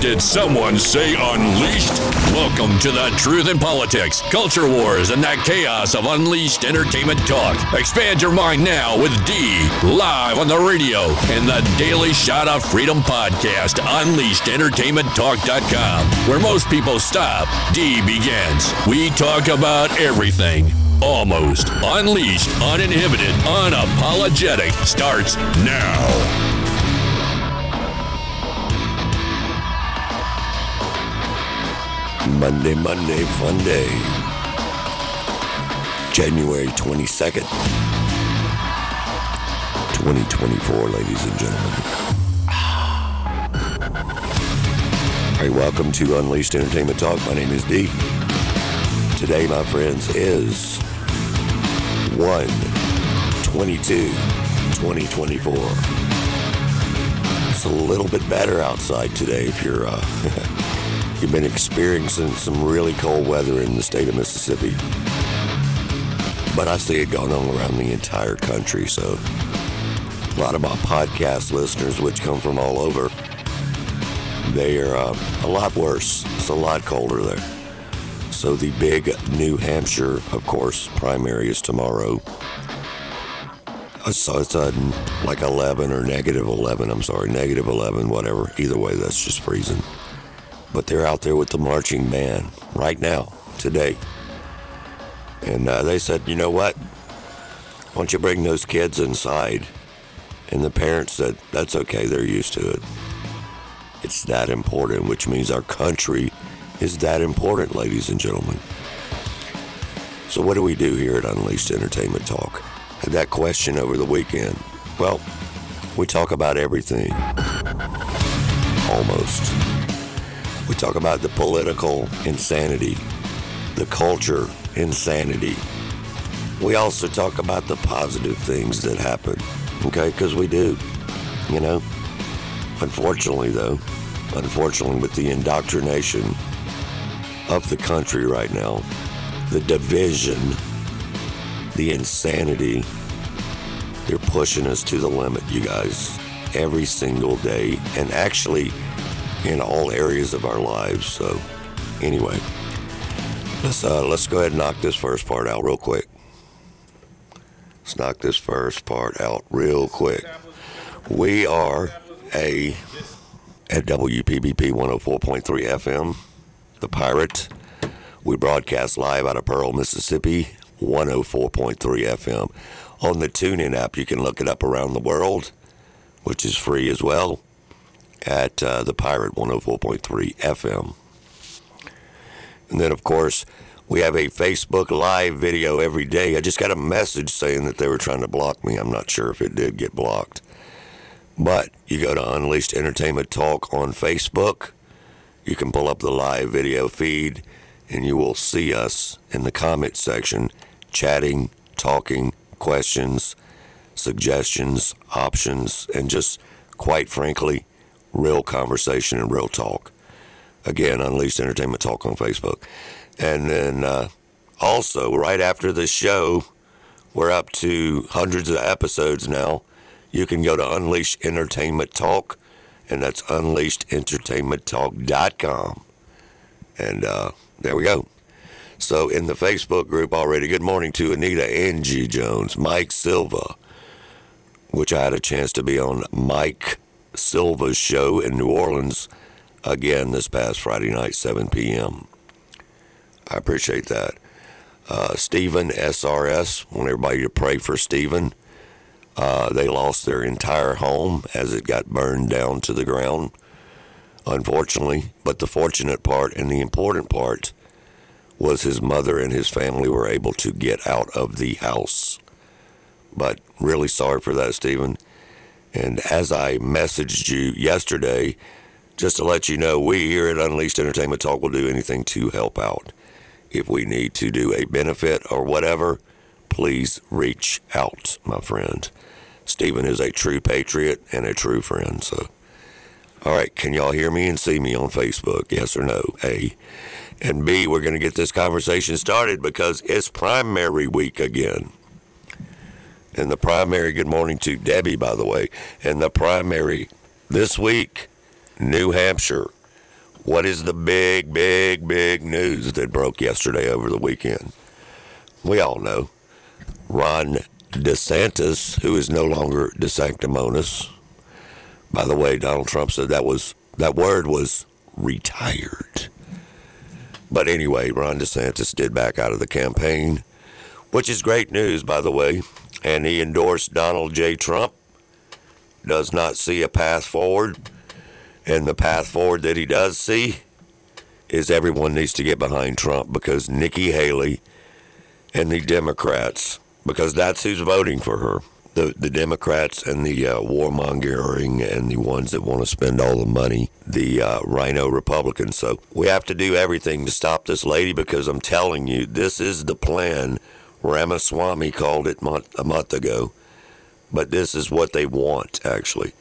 Did someone say unleashed? Welcome to the truth in politics, culture wars, and that chaos of unleashed entertainment talk. Expand your mind now with D, live on the radio and the Daily Shot of Freedom podcast, UnleashedEntertainmentTalk.com, where most people stop. D begins. We talk about everything. Almost unleashed, uninhibited, unapologetic starts now. Monday, Monday, fun day. January 22nd, 2024, ladies and gentlemen. Right, welcome to Unleashed Entertainment Talk. My name is D. Today, my friends, is 1 22 2024. It's a little bit better outside today if you're uh, You've been experiencing some really cold weather in the state of Mississippi. But I see it going on around the entire country. So, a lot of my podcast listeners, which come from all over, they are uh, a lot worse. It's a lot colder there. So, the big New Hampshire, of course, primary is tomorrow. So it's uh, like 11 or negative 11. I'm sorry, negative 11, whatever. Either way, that's just freezing but they're out there with the marching band right now, today. And uh, they said, you know what? Why don't you bring those kids inside? And the parents said, that's okay, they're used to it. It's that important, which means our country is that important, ladies and gentlemen. So, what do we do here at Unleashed Entertainment Talk? Had that question over the weekend. Well, we talk about everything. Almost. We talk about the political insanity, the culture insanity. We also talk about the positive things that happen, okay? Because we do, you know. Unfortunately, though, unfortunately, with the indoctrination of the country right now, the division, the insanity, they're pushing us to the limit, you guys, every single day. And actually, in all areas of our lives. So, anyway, let's uh, let's go ahead and knock this first part out real quick. Let's knock this first part out real quick. We are a at WPBP 104.3 FM, The Pirate. We broadcast live out of Pearl, Mississippi, 104.3 FM. On the TuneIn app, you can look it up around the world, which is free as well at uh, the Pirate 104.3 FM. And then, of course, we have a Facebook Live video every day. I just got a message saying that they were trying to block me. I'm not sure if it did get blocked. But you go to Unleashed Entertainment Talk on Facebook. You can pull up the live video feed and you will see us in the comment section chatting, talking, questions, suggestions, options, and just quite frankly, real conversation and real talk. Again, Unleashed Entertainment Talk on Facebook. And then uh, also, right after the show, we're up to hundreds of episodes now. You can go to Unleashed Entertainment Talk, and that's unleashedentertainmenttalk.com. And uh, there we go. So, in the Facebook group already, good morning to Anita Angie Jones, Mike Silva, which I had a chance to be on Mike Silva's show in New Orleans again this past Friday night, 7 p.m. I appreciate that. Uh, Stephen SRS, want everybody to pray for Stephen. Uh, they lost their entire home as it got burned down to the ground, unfortunately. But the fortunate part and the important part was his mother and his family were able to get out of the house. But really sorry for that, Stephen. And as I messaged you yesterday, just to let you know, we here at Unleashed Entertainment Talk will do anything to help out. If we need to do a benefit or whatever, please reach out, my friend. Stephen is a true patriot and a true friend. So, all right, can y'all hear me and see me on Facebook? Yes or no? A. And B, we're going to get this conversation started because it's primary week again and the primary. Good morning to Debbie, by the way. And the primary this week, New Hampshire. What is the big, big, big news that broke yesterday over the weekend? We all know. Ron DeSantis, who is no longer DeSanctimonious. By the way, Donald Trump said that was that word was retired. But anyway, Ron DeSantis did back out of the campaign, which is great news, by the way. And he endorsed Donald J. Trump. Does not see a path forward. And the path forward that he does see is everyone needs to get behind Trump because Nikki Haley and the Democrats, because that's who's voting for her the, the Democrats and the uh, warmongering and the ones that want to spend all the money, the uh, RINO Republicans. So we have to do everything to stop this lady because I'm telling you, this is the plan. Ramaswamy called it month, a month ago, but this is what they want, actually.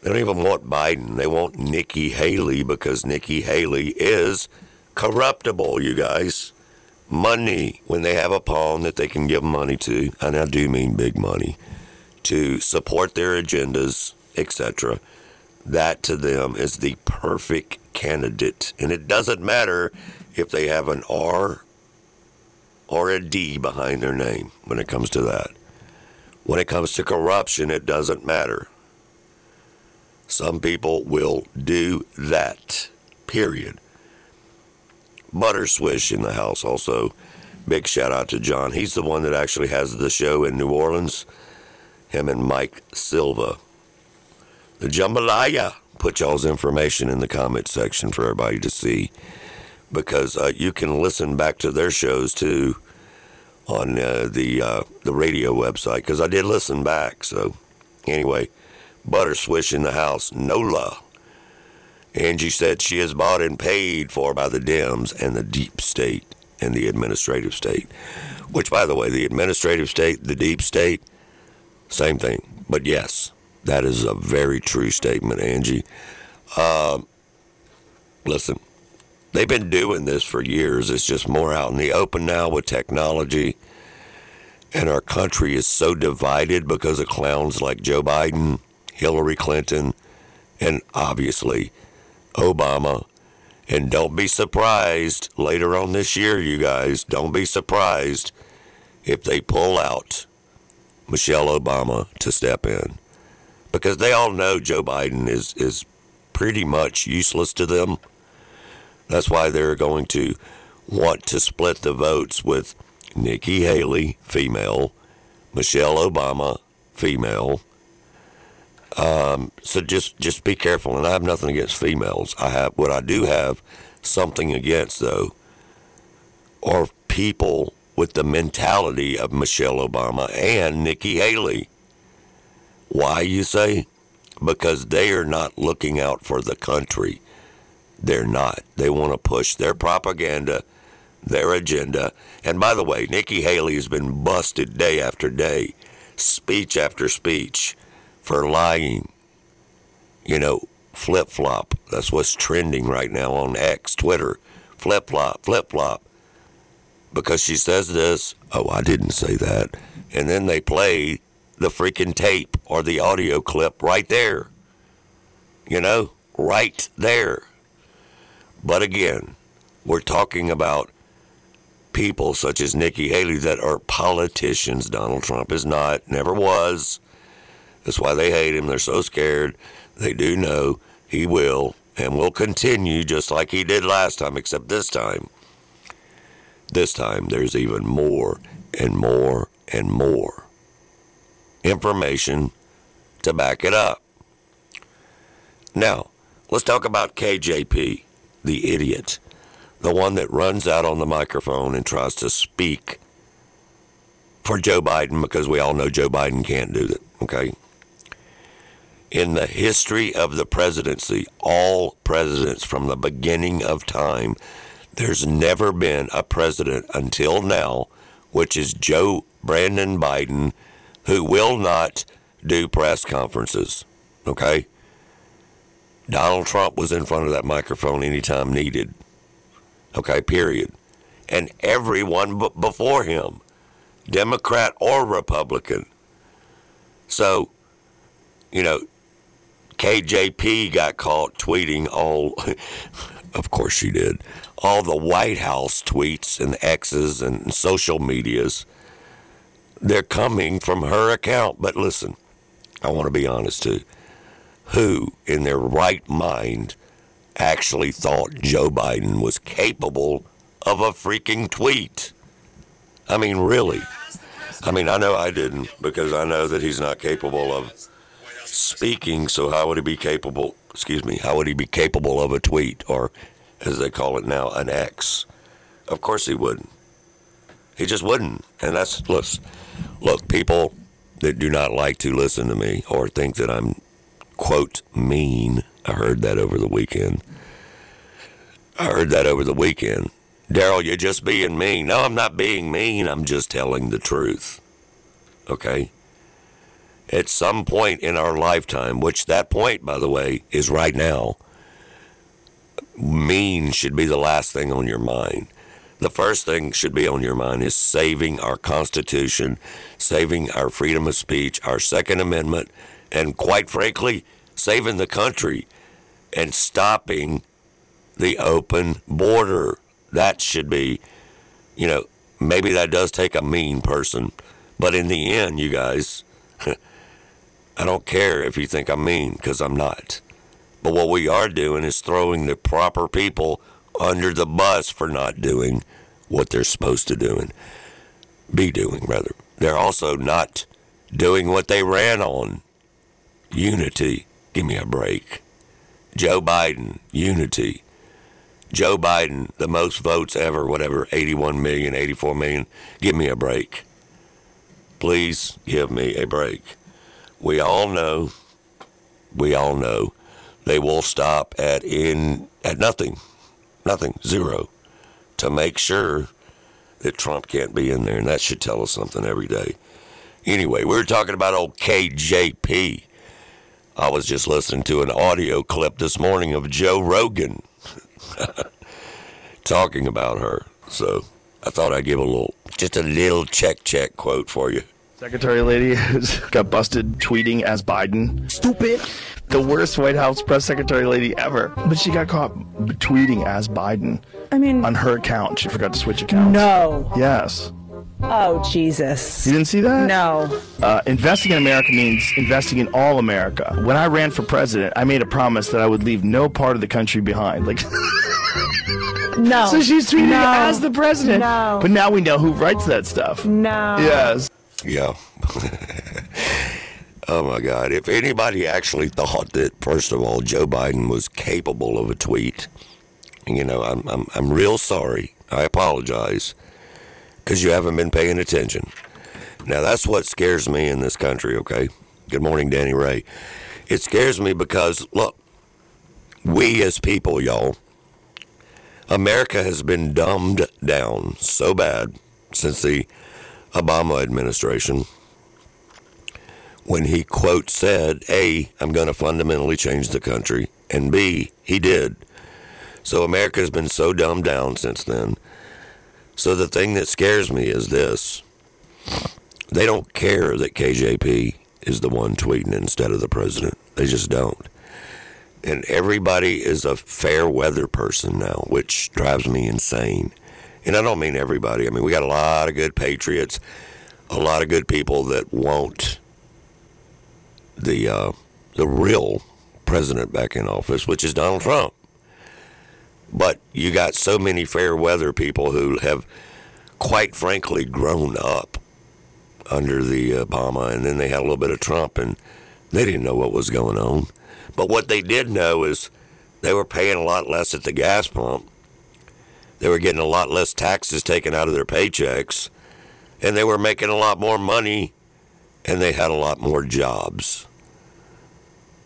They don't even want Biden. They want Nikki Haley because Nikki Haley is corruptible, you guys. Money, when they have a pawn that they can give money to, and I do mean big money to support their agendas, etc., that to them is the perfect candidate. And it doesn't matter if they have an R or a D behind their name when it comes to that. When it comes to corruption, it doesn't matter. Some people will do that, period. Butter Swish in the house also. Big shout out to John. He's the one that actually has the show in New Orleans him and Mike Silva. The jambalaya. Put y'all's information in the comment section for everybody to see because uh, you can listen back to their shows too on uh, the uh, the radio website because I did listen back. So anyway, butter swish in the house, Nola. Angie said she is bought and paid for by the Dems and the deep state and the administrative state. Which, by the way, the administrative state, the deep state, same thing. But yes, that is a very true statement, Angie. Uh, listen, they've been doing this for years. It's just more out in the open now with technology. And our country is so divided because of clowns like Joe Biden, Hillary Clinton, and obviously Obama. And don't be surprised later on this year, you guys, don't be surprised if they pull out Michelle Obama to step in because they all know Joe Biden is, is pretty much useless to them. That's why they're going to want to split the votes with Nikki Haley, female, Michelle Obama, female. Um, so just just be careful. And I have nothing against females. I have what I do have something against though, are people with the mentality of Michelle Obama and Nikki Haley. Why, you say? Because they are not looking out for the country. They're not. They want to push their propaganda, their agenda. And by the way, Nikki Haley has been busted day after day, speech after speech, for lying. You know, flip flop. That's what's trending right now on X, Twitter. Flip flop, flip flop because she says this. Oh, I didn't say that. And then they play the freaking tape or the audio clip right there. You know, right there. But again, we're talking about people such as Nikki Haley that are politicians. Donald Trump is not, never was. That's why they hate him. They're so scared. They do know he will and will continue just like he did last time, except this time this time there's even more and more and more information to back it up. Now, let's talk about KJP, the idiot, the one that runs out on the microphone and tries to speak for Joe Biden because we all know Joe Biden can't do that, okay? In the history of the presidency, all presidents from the beginning of time there's never been a president until now, which is Joe Brandon Biden, who will not do press conferences. Okay? Donald Trump was in front of that microphone anytime needed. Okay, period. And everyone b- before him, Democrat or Republican. So, you know, KJP got caught tweeting all Of course she did. All the White House tweets and X's and social medias, they're coming from her account. But listen, I want to be honest too. Who in their right mind actually thought Joe Biden was capable of a freaking tweet? I mean, really. I mean, I know I didn't because I know that he's not capable of speaking. So how would he be capable? Excuse me. How would he be capable of a tweet or, as they call it now, an X? Of course he wouldn't. He just wouldn't. And that's look, look, people that do not like to listen to me or think that I'm quote mean. I heard that over the weekend. I heard that over the weekend. Daryl, you're just being mean. No, I'm not being mean. I'm just telling the truth. Okay? At some point in our lifetime, which that point, by the way, is right now, mean should be the last thing on your mind. The first thing should be on your mind is saving our Constitution, saving our freedom of speech, our Second Amendment, and quite frankly, saving the country and stopping the open border that should be, you know, maybe that does take a mean person, but in the end, you guys, I don't care if you think I'm mean because I'm not. But what we are doing is throwing the proper people under the bus for not doing what they're supposed to do and be doing, rather. They're also not doing what they ran on. Unity. Give me a break. Joe Biden, unity. Joe Biden, the most votes ever, whatever, 81 million, 84 million. Give me a break. Please give me a break. We all know, we all know, they will stop at in at nothing, nothing, zero, to make sure that Trump can't be in there, and that should tell us something every day. Anyway, we were talking about old KJP. I was just listening to an audio clip this morning of Joe Rogan talking about her. So I thought I'd give a little, just a little check check quote for you. Secretary lady got busted tweeting as Biden. Stupid. The worst White House press secretary lady ever. But she got caught tweeting as Biden. I mean, on her account. She forgot to switch accounts. No. Yes. Oh, Jesus. You didn't see that? No. Uh, investing in America means investing in all America. When I ran for president, I made a promise that I would leave no part of the country behind. Like. no. So she's tweeting no. as the president. No. But now we know who writes that stuff. No. Yes. Yeah. oh my God. If anybody actually thought that, first of all, Joe Biden was capable of a tweet, you know, I'm, I'm, I'm real sorry. I apologize because you haven't been paying attention. Now, that's what scares me in this country, okay? Good morning, Danny Ray. It scares me because, look, we as people, y'all, America has been dumbed down so bad since the Obama administration when he, quote, said, A, I'm going to fundamentally change the country, and B, he did. So America has been so dumbed down since then. So the thing that scares me is this they don't care that KJP is the one tweeting instead of the president. They just don't. And everybody is a fair weather person now, which drives me insane. And I don't mean everybody. I mean, we got a lot of good patriots, a lot of good people that want the uh, the real president back in office, which is Donald Trump. But you got so many fair weather people who have, quite frankly, grown up under the Obama, and then they had a little bit of Trump, and they didn't know what was going on. But what they did know is they were paying a lot less at the gas pump. They were getting a lot less taxes taken out of their paychecks, and they were making a lot more money, and they had a lot more jobs.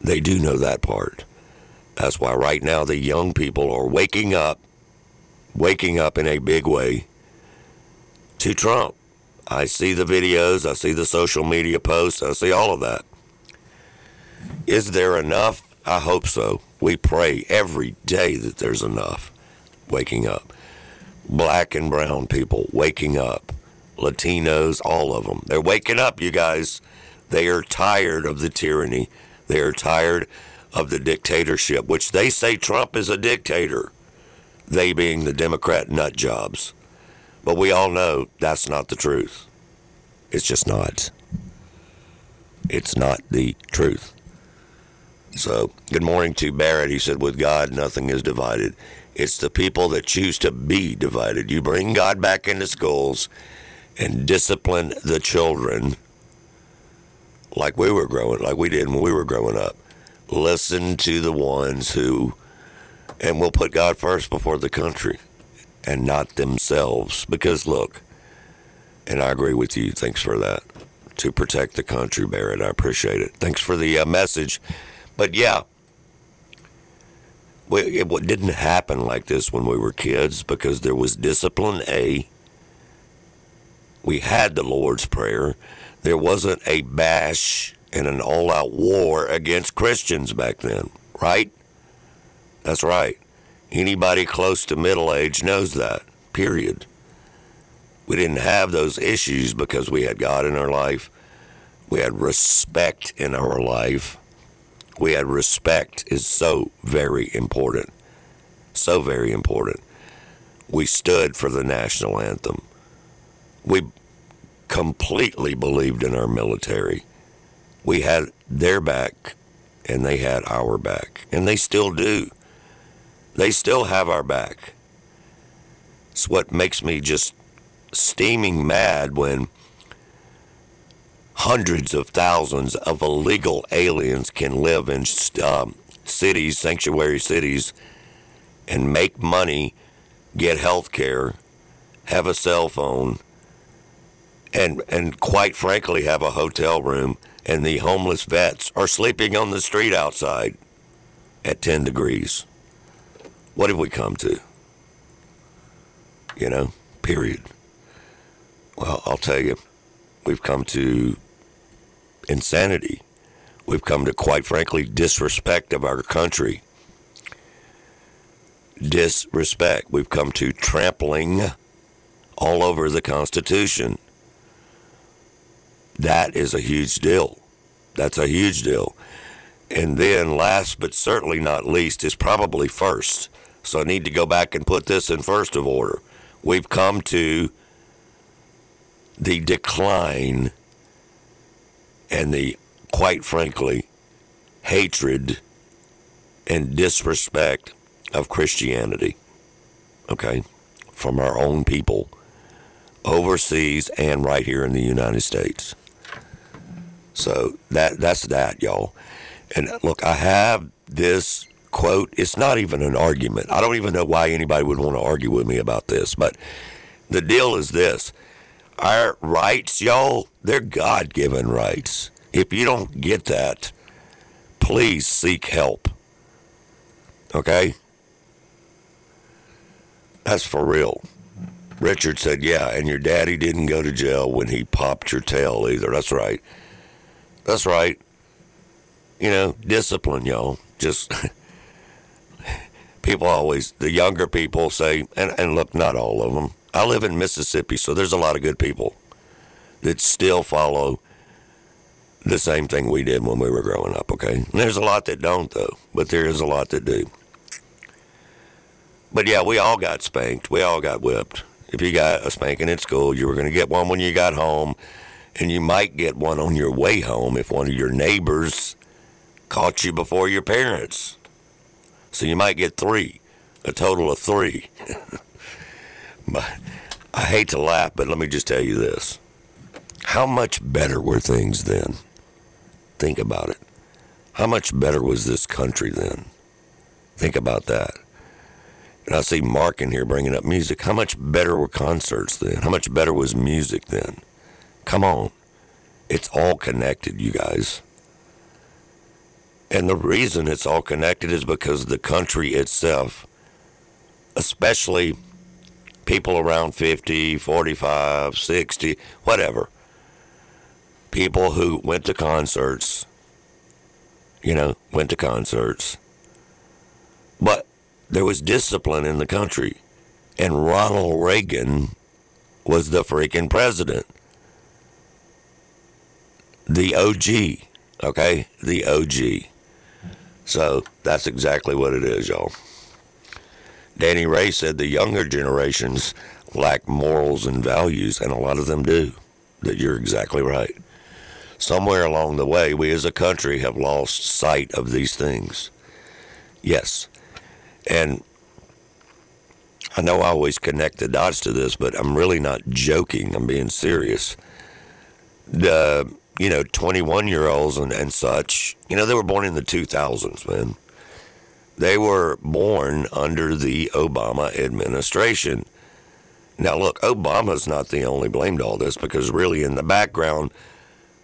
They do know that part. That's why right now the young people are waking up, waking up in a big way to Trump. I see the videos, I see the social media posts, I see all of that. Is there enough? I hope so. We pray every day that there's enough waking up. Black and brown people waking up. Latinos, all of them. They're waking up, you guys. They are tired of the tyranny. They are tired of the dictatorship, which they say Trump is a dictator. They being the Democrat nut jobs. But we all know that's not the truth. It's just not. It's not the truth. So, good morning to Barrett. He said, With God, nothing is divided. It's the people that choose to be divided. You bring God back into schools and discipline the children like we were growing, like we did when we were growing up. Listen to the ones who, and we'll put God first before the country and not themselves. Because look, and I agree with you. Thanks for that. To protect the country, Barrett. I appreciate it. Thanks for the uh, message. But yeah, it didn't happen like this when we were kids because there was discipline, A. We had the Lord's Prayer. There wasn't a bash and an all out war against Christians back then, right? That's right. Anybody close to middle age knows that, period. We didn't have those issues because we had God in our life. We had respect in our life. We had respect is so very important. So very important. We stood for the national anthem. We completely believed in our military. We had their back and they had our back. And they still do. They still have our back. It's what makes me just steaming mad when hundreds of thousands of illegal aliens can live in um, cities, sanctuary cities, and make money, get health care, have a cell phone, and and quite frankly have a hotel room and the homeless vets are sleeping on the street outside at 10 degrees. What have we come to? You know, period. Well, I'll tell you, we've come to insanity. We've come to, quite frankly, disrespect of our country. Disrespect. We've come to trampling all over the Constitution. That is a huge deal. That's a huge deal. And then, last but certainly not least, is probably first. So I need to go back and put this in first of order. We've come to the decline and the, quite frankly, hatred and disrespect of Christianity. Okay? From our own people overseas and right here in the United States. So that that's that, y'all. And look, I have this quote. It's not even an argument. I don't even know why anybody would want to argue with me about this, but the deal is this. Our rights, y'all, they're God given rights. If you don't get that, please seek help. Okay? That's for real. Richard said, Yeah, and your daddy didn't go to jail when he popped your tail either. That's right. That's right. You know, discipline, y'all. Just people always, the younger people say, and, and look, not all of them. I live in Mississippi, so there's a lot of good people that still follow the same thing we did when we were growing up, okay? And there's a lot that don't, though, but there is a lot that do. But yeah, we all got spanked. We all got whipped. If you got a spanking at school, you were going to get one when you got home and you might get one on your way home if one of your neighbors caught you before your parents. So you might get three, a total of three. but I hate to laugh, but let me just tell you this. How much better were things then? Think about it. How much better was this country then? Think about that. And I see Mark in here bringing up music. How much better were concerts then? How much better was music then? Come on. It's all connected, you guys. And the reason it's all connected is because the country itself, especially people around 50, 45, 60, whatever, people who went to concerts, you know, went to concerts. But there was discipline in the country. And Ronald Reagan was the freaking president the OG, okay? The OG. So that's exactly what it is, y'all. Danny Ray said the younger generations lack morals and values, and a lot of them do. That you're exactly right. Somewhere along the way, we as a country have lost sight of these things. Yes. And I know I always connect the dots to this, but I'm really not joking. I'm being serious. The, you know, 21 year olds and, and such, you know, they were born in the 2000s, man. They were born under the Obama administration. Now, look, Obama's not the only blamed all this because really in the background,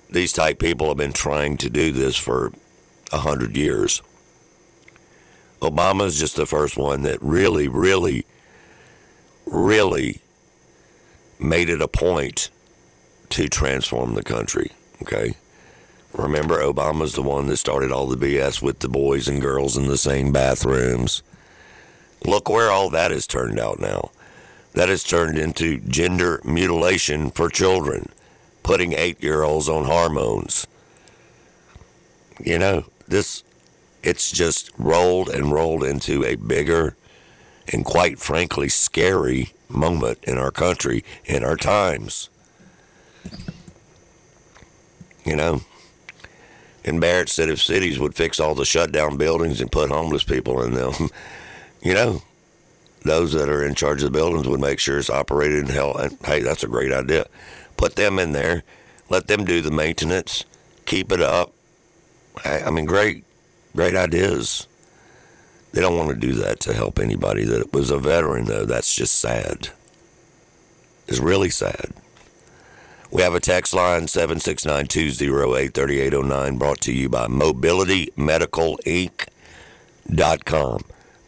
these type people have been trying to do this for a hundred years. Obama's just the first one that really, really, really made it a point to transform the country. Okay. Remember, Obama's the one that started all the BS with the boys and girls in the same bathrooms. Look where all that has turned out now. That has turned into gender mutilation for children, putting eight year olds on hormones. You know, this, it's just rolled and rolled into a bigger and quite frankly scary moment in our country, in our times. You know, and Barrett said if cities would fix all the shutdown buildings and put homeless people in them, you know, those that are in charge of the buildings would make sure it's operated in hell. And hey, that's a great idea. Put them in there, let them do the maintenance, keep it up. I mean, great, great ideas. They don't want to do that to help anybody that was a veteran, though. That's just sad. It's really sad. We have a text line 769-208-3809 brought to you by mobilitymedicalinc.com.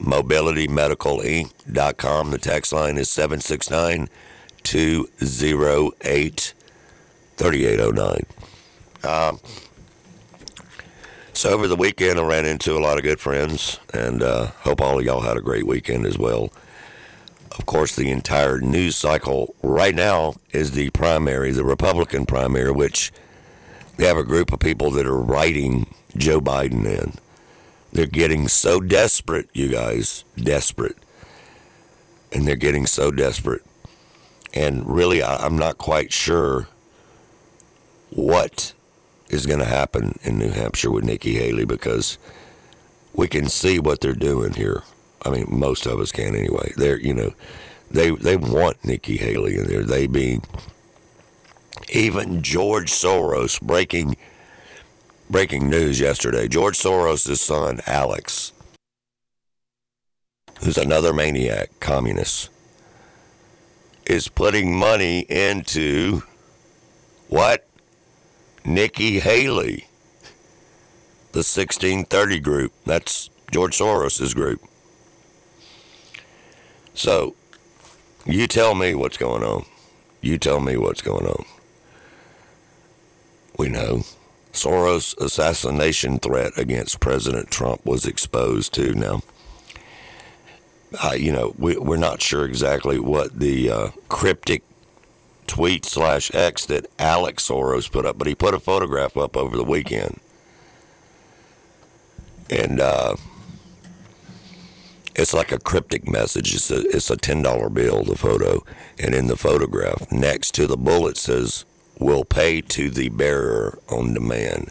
mobilitymedicalinc.com. The text line is 769-208-3809. Um, so over the weekend, I ran into a lot of good friends, and uh, hope all of y'all had a great weekend as well of course, the entire news cycle right now is the primary, the Republican primary, which they have a group of people that are writing Joe Biden in. They're getting so desperate, you guys, desperate. And they're getting so desperate. And really, I'm not quite sure what is going to happen in New Hampshire with Nikki Haley because we can see what they're doing here. I mean, most of us can anyway. They're, you know, they they want Nikki Haley in there. They being even George Soros breaking breaking news yesterday. George Soros' son, Alex, who's another maniac, communist, is putting money into what? Nikki Haley, the 1630 group. That's George Soros' group. So, you tell me what's going on. You tell me what's going on. We know Soros' assassination threat against President Trump was exposed too. Now, uh, you know, we, we're not sure exactly what the uh, cryptic tweet slash X that Alex Soros put up, but he put a photograph up over the weekend. And uh, it's like a cryptic message. It's a it's a ten dollar bill, the photo, and in the photograph next to the bullet says, "We'll pay to the bearer on demand."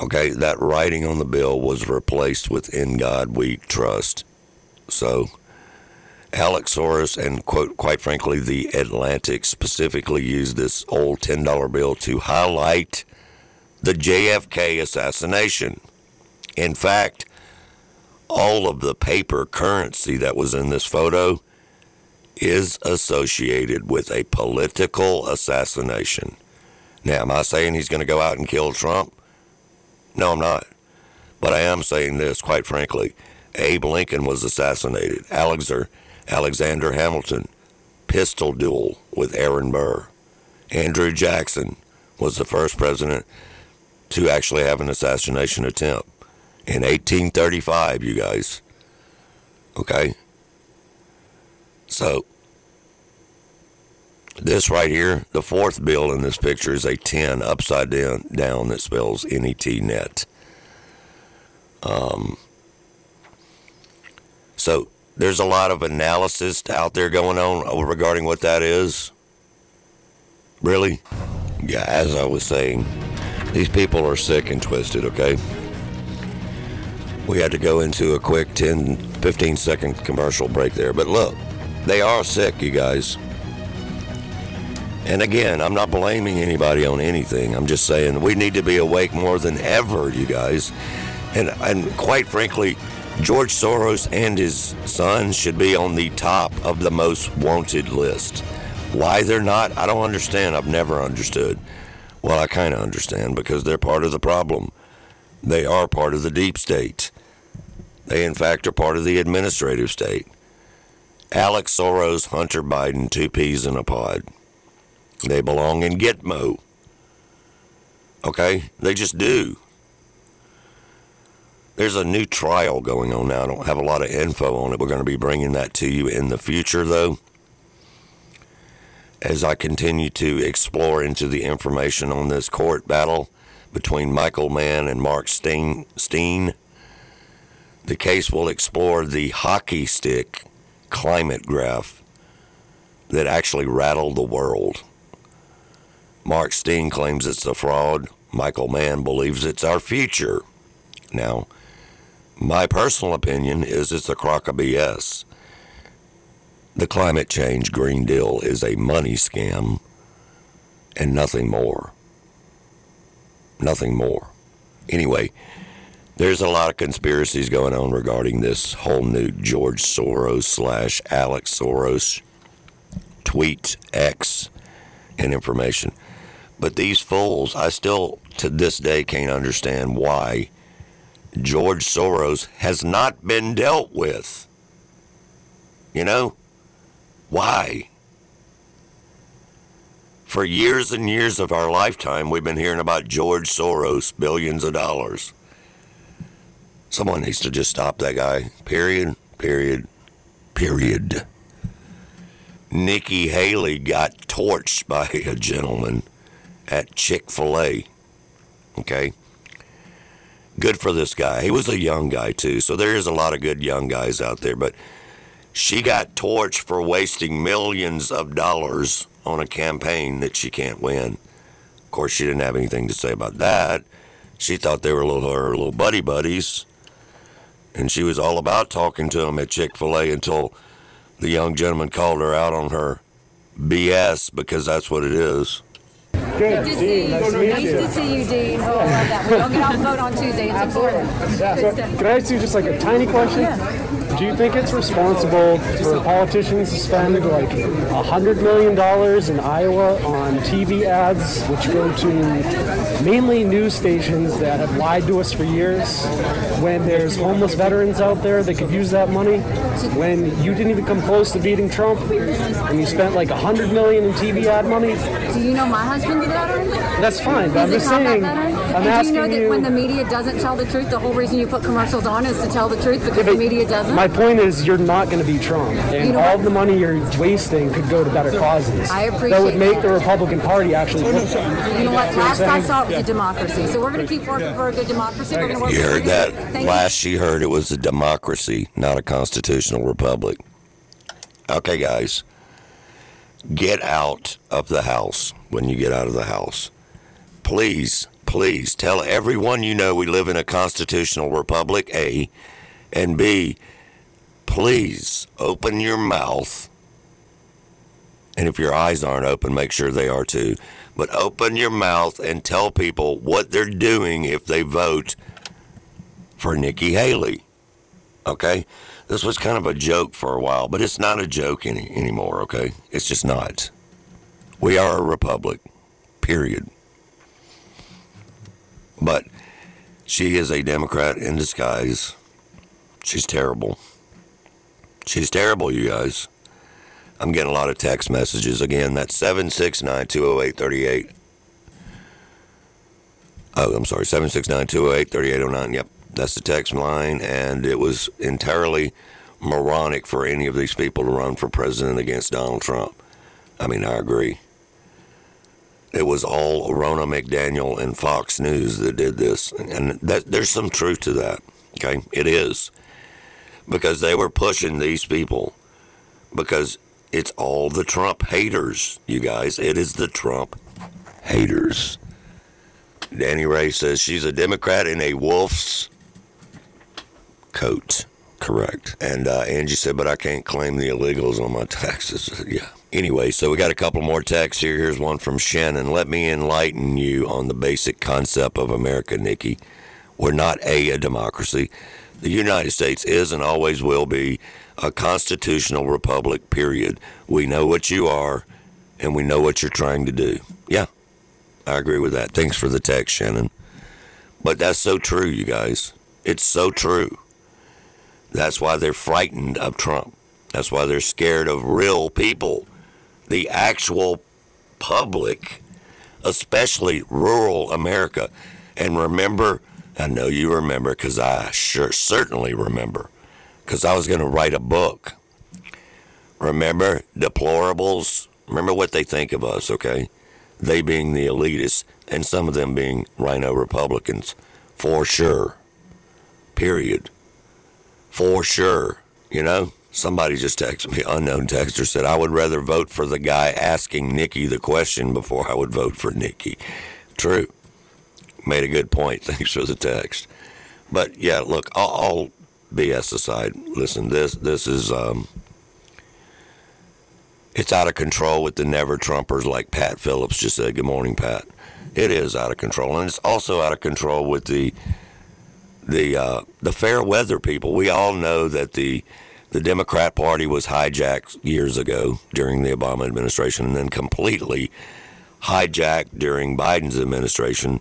Okay, that writing on the bill was replaced with "In God We Trust." So, Alex Soros and quote, quite frankly, the Atlantic specifically used this old ten dollar bill to highlight the JFK assassination. In fact, all of the paper currency that was in this photo is associated with a political assassination. Now, am I saying he's going to go out and kill Trump? No, I'm not. But I am saying this, quite frankly. Abe Lincoln was assassinated. Alexander, Alexander Hamilton, pistol duel with Aaron Burr. Andrew Jackson was the first president to actually have an assassination attempt in 1835, you guys. Okay? So, this right here, the fourth bill in this picture is a 10 upside down, down that spells NET net. Um, So there's a lot of analysis out there going on regarding what that is. Really? Yeah, as I was saying, these people are sick and twisted, okay? We had to go into a quick 10, 15 second commercial break there. But look, they are sick, you guys. And again, I'm not blaming anybody on anything. I'm just saying we need to be awake more than ever, you guys. And, and quite frankly, George Soros and his son should be on the top of the most wanted list. Why they're not, I don't understand. I've never understood. Well, I kind of understand because they're part of the problem. They are part of the deep state. They, in fact, are part of the administrative state. Alex Soros, Hunter Biden, two peas in a pod. They belong in Gitmo. Okay? They just do. There's a new trial going on now. I don't have a lot of info on it. We're going to be bringing that to you in the future, though, as I continue to explore into the information on this court battle between Michael Mann and Mark Steyn. Steyn. The case will explore the hockey stick climate graph that actually rattled the world. Mark Steyn claims it's a fraud. Michael Mann believes it's our future. Now, my personal opinion is it's a crock of BS. The climate change Green Deal is a money scam and nothing more. Nothing more. Anyway, there's a lot of conspiracies going on regarding this whole new George Soros slash Alex Soros tweet X and information. But these fools, I still to this day can't understand why George Soros has not been dealt with. You know? Why? For years and years of our lifetime, we've been hearing about George Soros, billions of dollars. Someone needs to just stop that guy. Period. Period. Period. Nikki Haley got torched by a gentleman at Chick fil A. Okay? Good for this guy. He was a young guy, too, so there is a lot of good young guys out there, but she got torched for wasting millions of dollars on a campaign that she can't win. Of course, she didn't have anything to say about that. She thought they were little, her little buddy buddies, and she was all about talking to him at Chick fil A until the young gentleman called her out on her BS because that's what it is. Good to see you. Nice to Nice you. to see you, Dean. Oh, I love that. We don't get out and vote on Tuesday. It's important. Yeah, so can I ask you just like a tiny question? Do you think it's responsible for politicians to spend like a hundred million dollars in Iowa on TV ads, which go to mainly news stations that have lied to us for years? When there's homeless veterans out there that could use that money, when you didn't even come close to beating Trump, and you spent like a hundred million in TV ad money, Do you know my husband's a veteran? that's fine. But I'm just saying. I'm and do you know that you. when the media doesn't tell the truth, the whole reason you put commercials on is to tell the truth because the media doesn't? My point is, you're not going to beat Trump, and You know all what? the money you're wasting could go to better causes. I That would make that. the Republican Party actually look you know what? See what I'm Last I saw, it was a democracy. So we're going to keep working for a good democracy. We're going to work You heard that? Thank you. Last she heard, it was a democracy, not a constitutional republic. Okay, guys. Get out of the house when you get out of the house. Please, please tell everyone you know we live in a constitutional republic, A. And B, please open your mouth. And if your eyes aren't open, make sure they are too. But open your mouth and tell people what they're doing if they vote for Nikki Haley. Okay? This was kind of a joke for a while, but it's not a joke any, anymore, okay? It's just not. We are a republic, period. But she is a Democrat in disguise. She's terrible. She's terrible, you guys. I'm getting a lot of text messages. Again, that's 769 208 38. Oh, I'm sorry, 769 208 3809. Yep, that's the text line. And it was entirely moronic for any of these people to run for president against Donald Trump. I mean, I agree. It was all Ronna McDaniel and Fox News that did this. And that, there's some truth to that. Okay, it is. Because they were pushing these people because it's all the Trump haters, you guys. It is the Trump haters. Danny Ray says she's a Democrat in a wolf's coat. Correct. And uh, Angie said, but I can't claim the illegals on my taxes. yeah. Anyway, so we got a couple more texts here. Here's one from Shannon. Let me enlighten you on the basic concept of America, Nikki. We're not a, a democracy. The United States is and always will be a constitutional republic, period. We know what you are and we know what you're trying to do. Yeah, I agree with that. Thanks for the text, Shannon. But that's so true, you guys. It's so true. That's why they're frightened of Trump. That's why they're scared of real people, the actual public, especially rural America. And remember, I know you remember because I sure certainly remember because I was going to write a book. Remember deplorables? Remember what they think of us, okay? They being the elitists and some of them being RINO Republicans, for sure. Period. For sure. You know? Somebody just texted me, unknown texter said, I would rather vote for the guy asking Nikki the question before I would vote for Nikki. True. Made a good point. Thanks for the text. But yeah, look, all, all BS aside, listen, this this is um, it's out of control with the never Trumpers like Pat Phillips just said. Good morning, Pat. It is out of control, and it's also out of control with the the uh, the fair weather people. We all know that the the Democrat Party was hijacked years ago during the Obama administration, and then completely hijacked during Biden's administration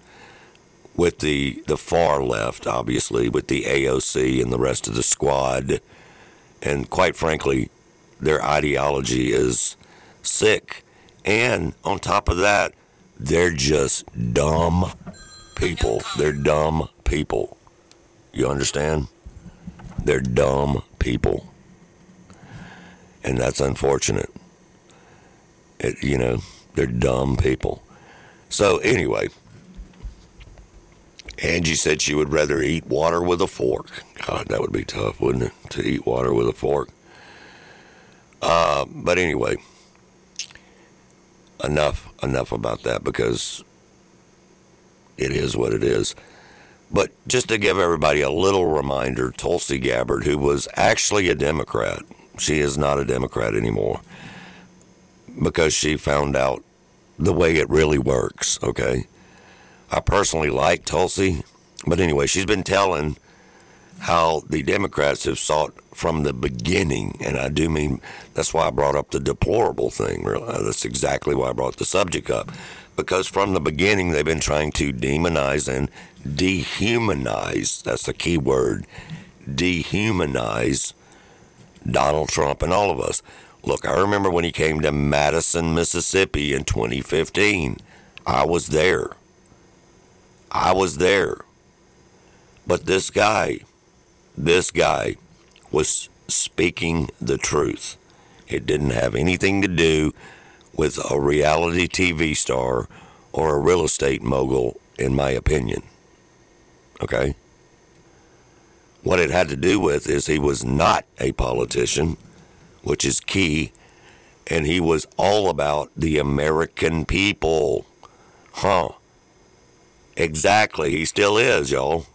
with the the far left, obviously, with the AOC and the rest of the squad, and quite frankly, their ideology is sick. And on top of that, they're just dumb people. They're dumb people. You understand? They're dumb people. And that's unfortunate. It, you know, they're dumb people. So, anyway, Angie said she would rather eat water with a fork. God, that would be tough, wouldn't it? To eat water with a fork. Uh, but anyway, enough, enough about that because it is what it is. But just to give everybody a little reminder, Tulsi Gabbard, who was actually a Democrat, she is not a Democrat anymore because she found out the way it really works, okay? I personally like Tulsi, but anyway, she's been telling how the Democrats have sought from the beginning, and I do mean that's why I brought up the deplorable thing. Really, that's exactly why I brought the subject up, because from the beginning they've been trying to demonize and dehumanize. That's the key word, dehumanize Donald Trump and all of us. Look, I remember when he came to Madison, Mississippi in 2015. I was there. I was there. But this guy, this guy was speaking the truth. It didn't have anything to do with a reality TV star or a real estate mogul, in my opinion. Okay? What it had to do with is he was not a politician, which is key, and he was all about the American people. Huh. Exactly. He still is, y'all.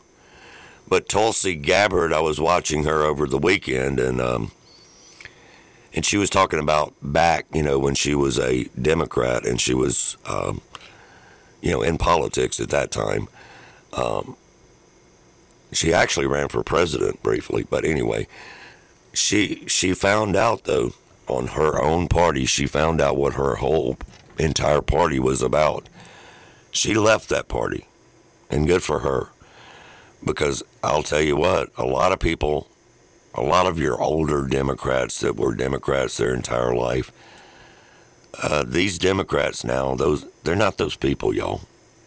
But Tulsi Gabbard, I was watching her over the weekend, and um, and she was talking about back, you know, when she was a Democrat and she was, um, you know, in politics at that time. Um, she actually ran for president briefly, but anyway, she she found out though on her own party, she found out what her whole entire party was about. She left that party and good for her. Because I'll tell you what, a lot of people, a lot of your older Democrats that were Democrats their entire life, uh, these Democrats now, those they're not those people, y'all.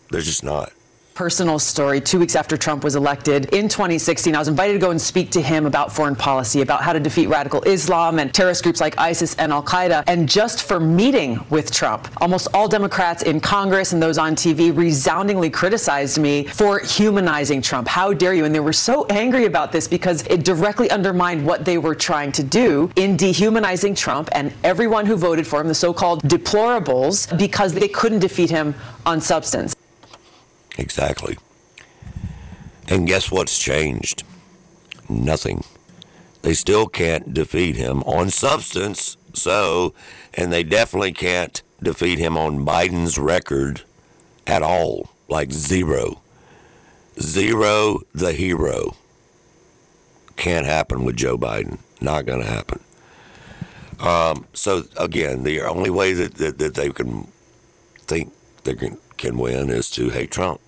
They're just not. Personal story. Two weeks after Trump was elected in 2016, I was invited to go and speak to him about foreign policy, about how to defeat radical Islam and terrorist groups like ISIS and Al Qaeda. And just for meeting with Trump, almost all Democrats in Congress and those on TV resoundingly criticized me for humanizing Trump. How dare you? And they were so angry about this because it directly undermined what they were trying to do in dehumanizing Trump and everyone who voted for him, the so called deplorables, because they couldn't defeat him on substance. Exactly. And guess what's changed? Nothing. They still can't defeat him on substance, so, and they definitely can't defeat him on Biden's record at all. Like zero. Zero the hero. Can't happen with Joe Biden. Not going to happen. Um, so, again, the only way that, that, that they can think they can, can win is to hate Trump.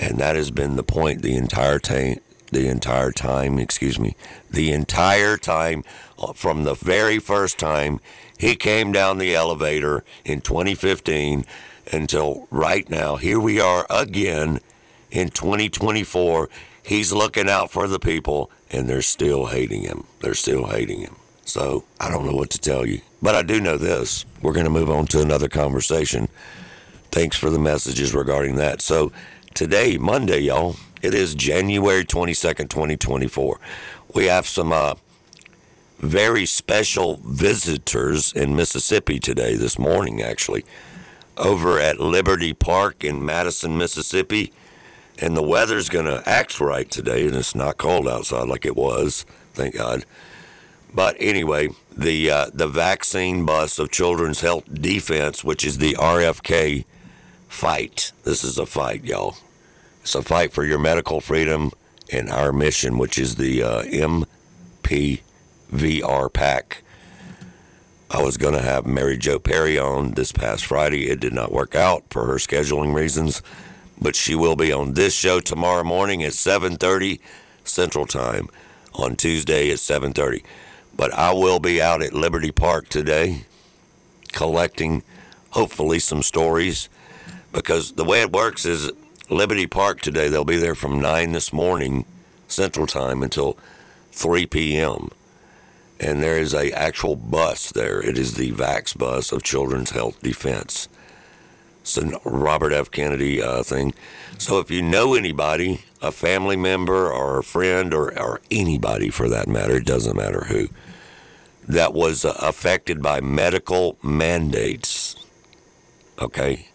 And that has been the point the entire time, the entire time, excuse me, the entire time uh, from the very first time he came down the elevator in 2015 until right now. Here we are again in 2024. He's looking out for the people and they're still hating him. They're still hating him. So I don't know what to tell you. But I do know this. We're going to move on to another conversation. Thanks for the messages regarding that. So today, Monday, y'all, it is January 22nd, 2024. We have some uh, very special visitors in Mississippi today, this morning, actually, over at Liberty Park in Madison, Mississippi. And the weather's going to act right today, and it's not cold outside like it was, thank God. But anyway, the uh, the vaccine bus of Children's Health Defense, which is the RFK fight. This is a fight, y'all. It's a fight for your medical freedom and our mission, which is the uh, MPVR PAC. I was going to have Mary Jo Perry on this past Friday. It did not work out for her scheduling reasons, but she will be on this show tomorrow morning at 7:30 Central Time on Tuesday at 7:30. But I will be out at Liberty Park today collecting hopefully some stories because the way it works is Liberty Park today they'll be there from 9 this morning Central Time until 3 p.m. And there is a actual bus there. It is the VAX bus of Children's Health Defense. It's a Robert F. Kennedy uh, thing. So if you know anybody, a family member or a friend or, or anybody for that matter, it doesn't matter who, that was uh, affected by medical mandates, okay?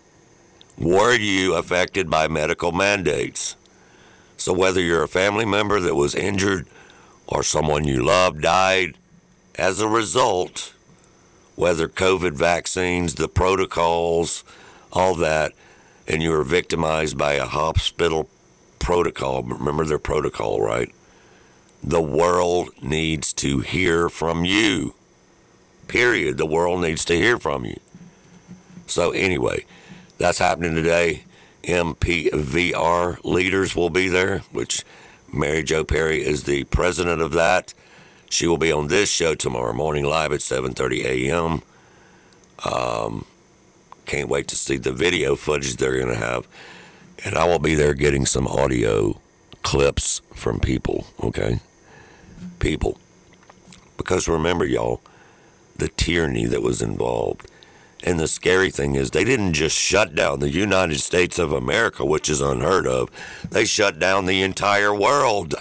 Were you affected by medical mandates? So whether you're a family member that was injured or someone you love died as a result, whether COVID vaccines, the protocols, all that, and you were victimized by a hospital protocol. Remember their protocol, right? The world needs to hear from you. Period. The world needs to hear from you. So, anyway, that's happening today. MPVR leaders will be there, which Mary Jo Perry is the president of that. She will be on this show tomorrow morning live at 7:30 a.m. Um, can't wait to see the video footage they're going to have, and I will be there getting some audio clips from people. Okay, people, because remember, y'all, the tyranny that was involved. And the scary thing is, they didn't just shut down the United States of America, which is unheard of. They shut down the entire world.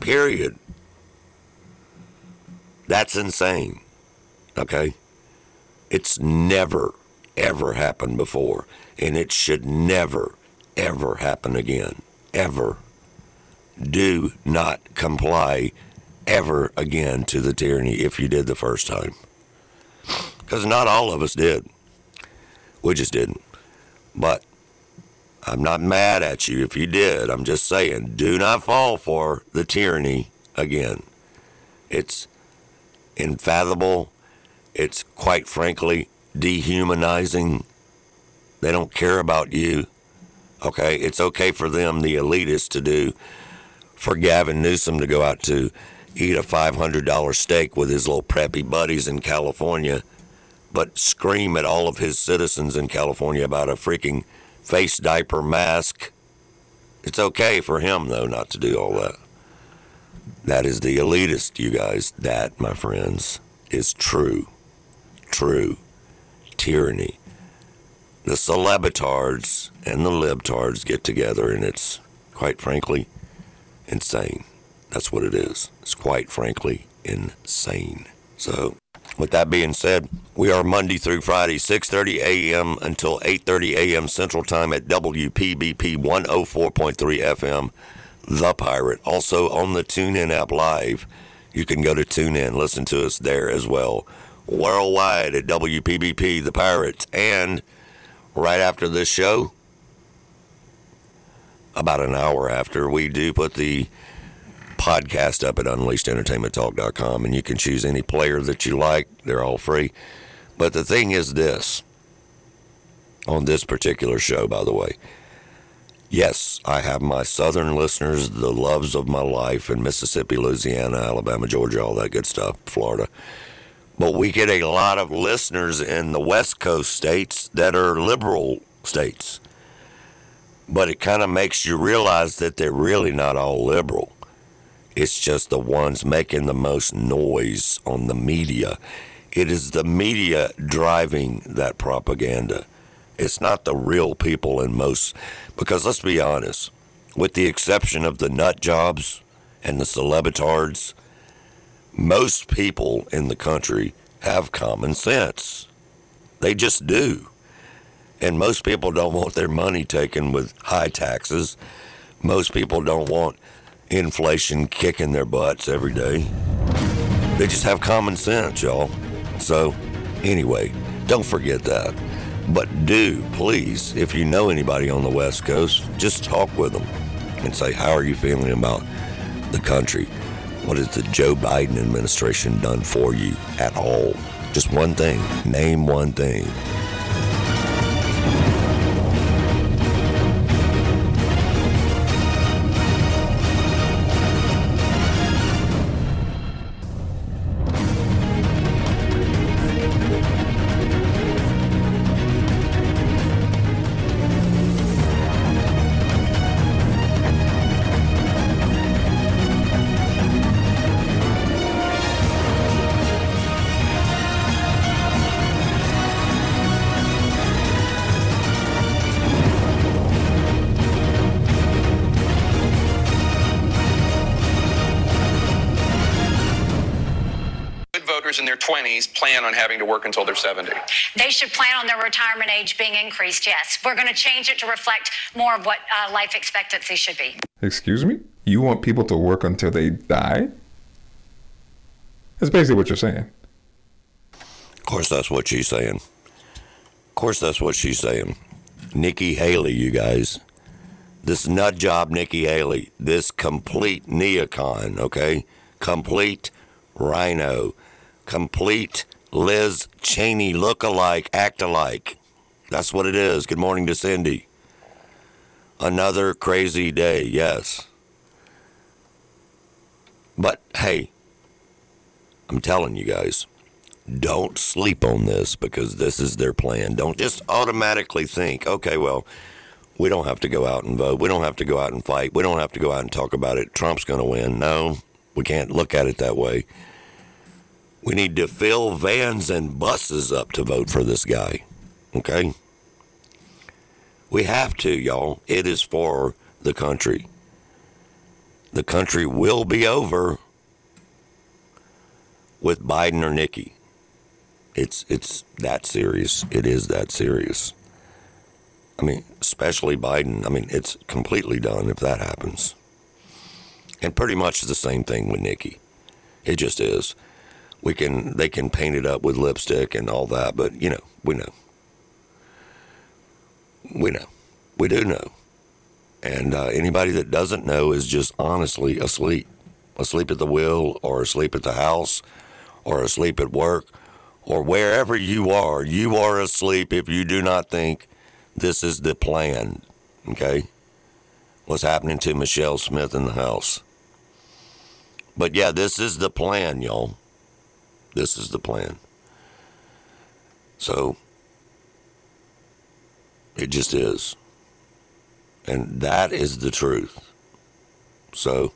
Period. That's insane. Okay? It's never, ever happened before. And it should never, ever happen again. Ever. Do not comply ever again to the tyranny if you did the first time. Because not all of us did. We just didn't. But I'm not mad at you if you did. I'm just saying, do not fall for the tyranny again. It's unfathomable. It's quite frankly dehumanizing. They don't care about you. Okay? It's okay for them, the elitists, to do. For Gavin Newsom to go out to eat a $500 steak with his little preppy buddies in California, but scream at all of his citizens in California about a freaking face diaper, mask. It's okay for him, though, not to do all that. That is the elitist, you guys. That, my friends, is true. True tyranny. The celebitards and the libtards get together, and it's, quite frankly, insane. That's what it is. It's quite frankly insane. So, with that being said, we are Monday through Friday, 6:30 a.m. until 8:30 a.m. Central Time at WPBP 104.3 FM, The Pirate. Also on the TuneIn app live. You can go to TuneIn, listen to us there as well. Worldwide at WPBP, The Pirate, and right after this show, about an hour after, we do put the podcast up at unleashedentertainmenttalk.com and you can choose any player that you like. They're all free. But the thing is this on this particular show, by the way. Yes, I have my southern listeners, the loves of my life in Mississippi, Louisiana, Alabama, Georgia, all that good stuff, Florida. But we get a lot of listeners in the West Coast states that are liberal states. But it kind of makes you realize that they're really not all liberal. It's just the ones making the most noise on the media. It is the media driving that propaganda. It's not the real people in most, because let's be honest, with the exception of the nut jobs and the celebitards, most people in the country have common sense. They just do. And most people don't want their money taken with high taxes. Most people don't want inflation kicking their butts every day. They just have common sense, y'all. So, anyway, don't forget that. But do, please, if you know anybody on the West Coast, just talk with them and say, How are you feeling about the country? What has the Joe Biden administration done for you at all? Just one thing. Name one thing. Retirement age being increased, yes. We're going to change it to reflect more of what uh, life expectancy should be. Excuse me? You want people to work until they die? That's basically what you're saying. Of course, that's what she's saying. Of course, that's what she's saying. Nikki Haley, you guys. This nut job, Nikki Haley. This complete neocon, okay? Complete RINO. Complete Liz Cheney look-alike, act-alike. That's what it is. Good morning to Cindy. Another crazy day, yes. But hey, I'm telling you guys, don't sleep on this because this is their plan. Don't just automatically think, okay, well, we don't have to go out and vote. We don't have to go out and fight. We don't have to go out and talk about it. Trump's going to win. No, we can't look at it that way. We need to fill vans and buses up to vote for this guy. Okay? We have to, y'all. It is for the country. The country will be over with Biden or Nikki. It's it's that serious. It is that serious. I mean, especially Biden. I mean, it's completely done if that happens. And pretty much the same thing with Nikki. It just is. We can they can paint it up with lipstick and all that, but you know, we know. We know. We do know. And uh, anybody that doesn't know is just honestly asleep. Asleep at the wheel or asleep at the house or asleep at work or wherever you are. You are asleep if you do not think this is the plan. Okay? What's happening to Michelle Smith in the house. But yeah, this is the plan, y'all. This is the plan. So, it just is. And that is the truth. So,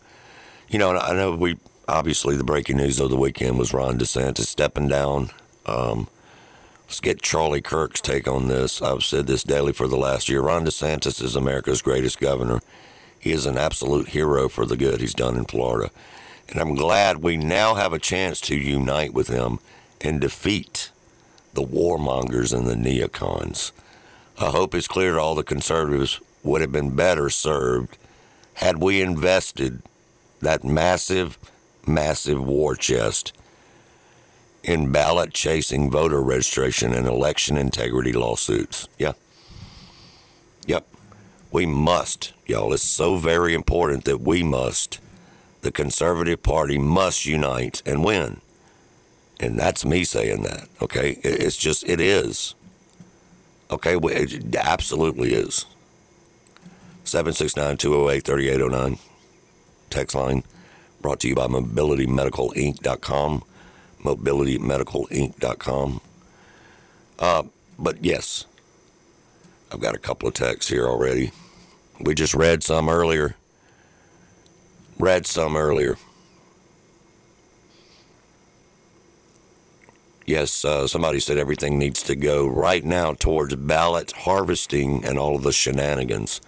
you know, I know we obviously the breaking news of the weekend was Ron DeSantis stepping down. Um, let's get Charlie Kirk's take on this. I've said this daily for the last year. Ron DeSantis is America's greatest governor. He is an absolute hero for the good he's done in Florida. And I'm glad we now have a chance to unite with him and defeat the warmongers and the neocons. I hope it's clear to all the conservatives would have been better served had we invested that massive, massive war chest in ballot chasing voter registration and election integrity lawsuits. Yeah. Yep. We must, y'all. It's so very important that we must, the Conservative Party must unite and win. And that's me saying that, okay? It's just, it is. Okay, it absolutely is. 769 208 3809. Text line brought to you by MobilityMedicalInc.com. MobilityMedicalInc.com. Uh, but yes, I've got a couple of texts here already. We just read some earlier. Read some earlier. Yes, uh, somebody said everything needs to go right now towards ballot harvesting and all of the shenanigans.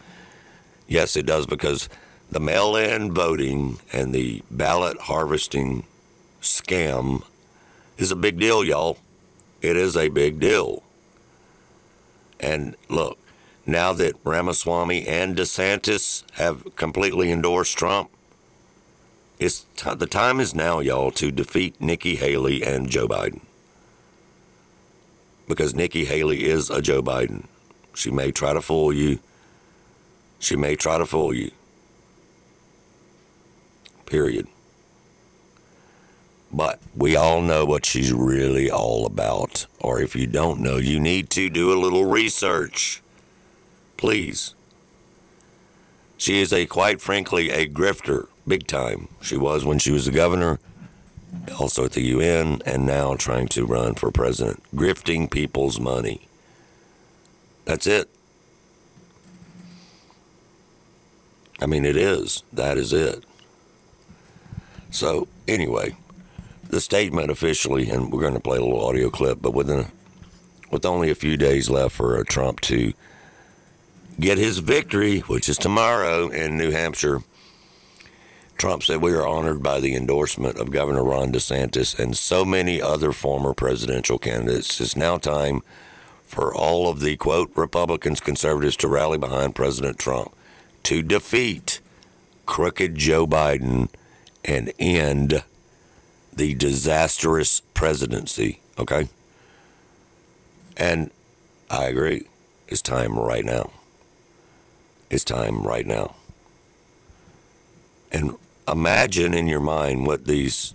Yes, it does because the mail in voting and the ballot harvesting scam is a big deal, y'all. It is a big deal. And look, now that Ramaswamy and DeSantis have completely endorsed Trump, it's t- the time is now, y'all, to defeat Nikki Haley and Joe Biden because Nikki Haley is a Joe Biden. She may try to fool you. She may try to fool you. Period. But we all know what she's really all about. Or if you don't know, you need to do a little research. Please. She is a, quite frankly, a grifter, big time. She was when she was the governor also at the UN, and now trying to run for president, grifting people's money. That's it. I mean, it is. That is it. So, anyway, the statement officially, and we're going to play a little audio clip, but within, with only a few days left for uh, Trump to get his victory, which is tomorrow in New Hampshire, Trump said, We are honored by the endorsement of Governor Ron DeSantis and so many other former presidential candidates. It's now time for all of the, quote, Republicans, conservatives to rally behind President Trump to defeat crooked Joe Biden and end the disastrous presidency. Okay? And I agree. It's time right now. It's time right now. And imagine in your mind what these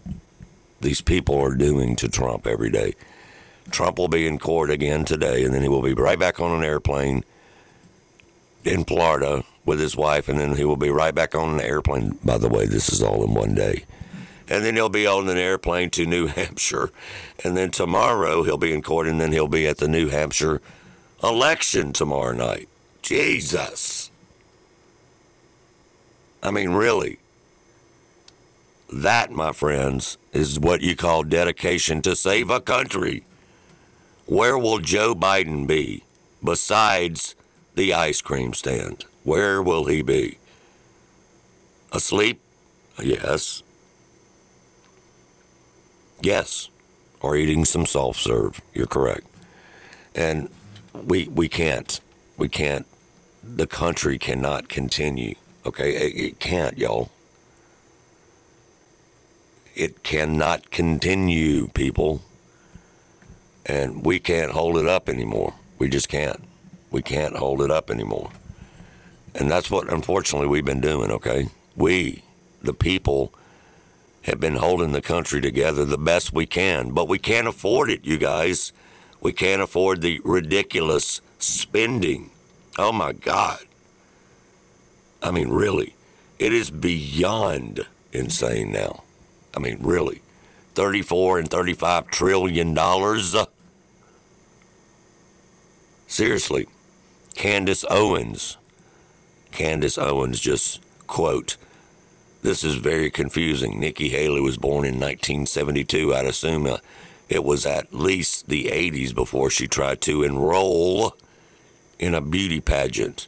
these people are doing to Trump every day. Trump will be in court again today, and then he will be right back on an airplane in Florida with his wife, and then he will be right back on an airplane. By the way, this is all in one day. And then he'll be on an airplane to New Hampshire. And then tomorrow he'll be in court, and then he'll be at the New Hampshire election tomorrow night. Jesus. I mean, really. That, my friends, is what you call dedication to save a country. Where will Joe Biden be besides the ice cream stand? Where will he be? Asleep? Yes. Yes. Or eating some soft serve. You're correct. And we we can't. We can't. The country cannot continue. Okay? It, it can't, y'all. It cannot continue, people. And we can't hold it up anymore. We just can't. We can't hold it up anymore. And that's what, unfortunately, we've been doing, okay? We, the people, have been holding the country together the best we can, but we can't afford it, you guys. We can't afford the ridiculous spending. Oh my God. I mean, really, it is beyond insane now. I mean, really, 34 and 35 trillion dollars. Seriously, Candace Owens, Candace Owens just quote, This is very confusing. Nikki Haley was born in 1972. I'd assume uh, it was at least the 80s before she tried to enroll in a beauty pageant.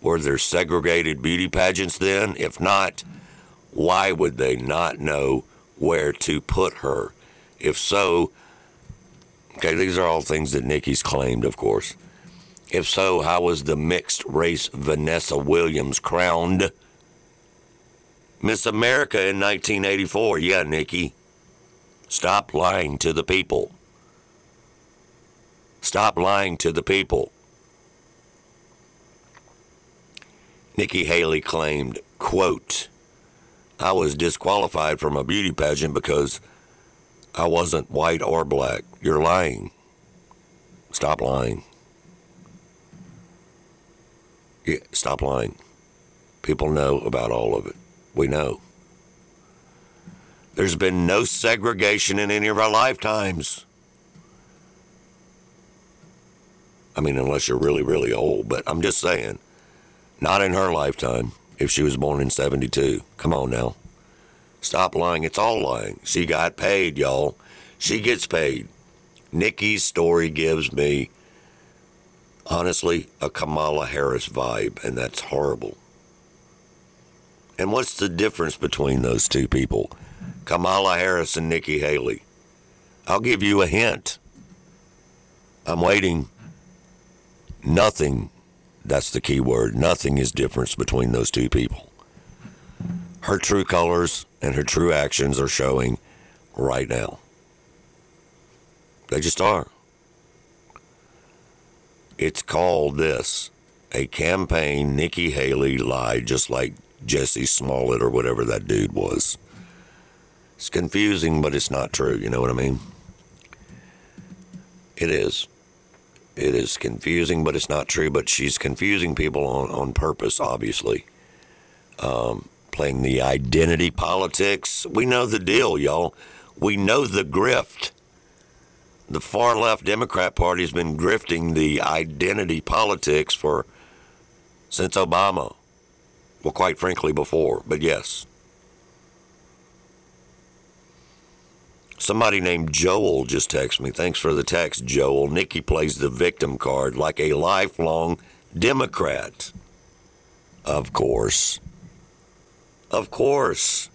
Were there segregated beauty pageants then? If not, why would they not know where to put her? If so, okay, these are all things that Nikki's claimed, of course. If so, how was the mixed race Vanessa Williams crowned Miss America in 1984? Yeah, Nikki. Stop lying to the people. Stop lying to the people. Nikki Haley claimed, quote, I was disqualified from a beauty pageant because I wasn't white or black. You're lying. Stop lying. Yeah, stop lying. People know about all of it. We know. There's been no segregation in any of our lifetimes. I mean, unless you're really, really old, but I'm just saying, not in her lifetime if she was born in 72. Come on now. Stop lying. It's all lying. She got paid, y'all. She gets paid. Nikki's story gives me, honestly, a Kamala Harris vibe, and that's horrible. And what's the difference between those two people? Kamala Harris and Nikki Haley. I'll give you a hint. I'm waiting. Nothing, that's the key word, nothing is difference between those two people. Her true colors and her true actions are showing right now. They just are. It's called this a campaign Nikki Haley lied just like Jussie Smollett or whatever that dude was. It's confusing, but it's not true. You know what I mean? It is. It is confusing, but it's not true. But she's confusing people on, on purpose, obviously. Um, playing the identity politics. We know the deal, y'all. We know the grift. The far left Democrat Party has been grifting the identity politics for since Obama. Well, quite frankly, before, but yes. Somebody named Joel just texted me. Thanks for the text, Joel. Nikki plays the victim card like a lifelong Democrat. Of course. Of course.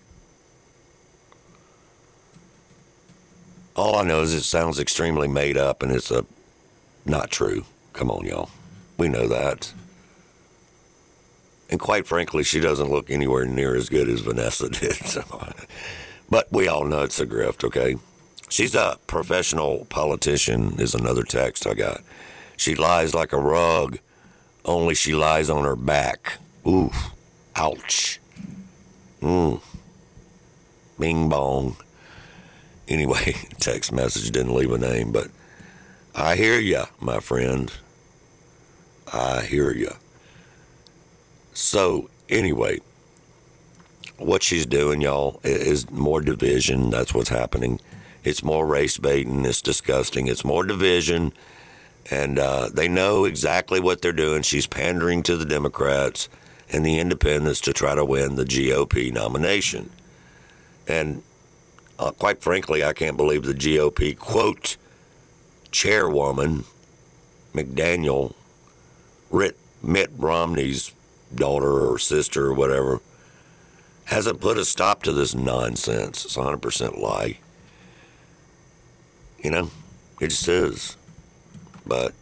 All I know is it sounds extremely made up and it's a not true. Come on, y'all. We know that. And quite frankly, she doesn't look anywhere near as good as Vanessa did. So. But we all know it's a grift, okay? She's a professional politician, is another text I got. She lies like a rug, only she lies on her back. Oof. Ouch. Mmm. Bing bong. Anyway, text message didn't leave a name, but I hear ya, my friend. I hear ya. So, anyway, what she's doing, y'all, is more division. That's what's happening. It's more race baiting. It's disgusting. It's more division. And uh, they know exactly what they're doing. She's pandering to the Democrats and the independents to try to win the GOP nomination. And uh, quite frankly, I can't believe the GOP, quote, chairwoman, McDaniel, Mitt Romney's daughter or sister or whatever, hasn't put a stop to this nonsense. It's 100% lie. You know, it just is. But,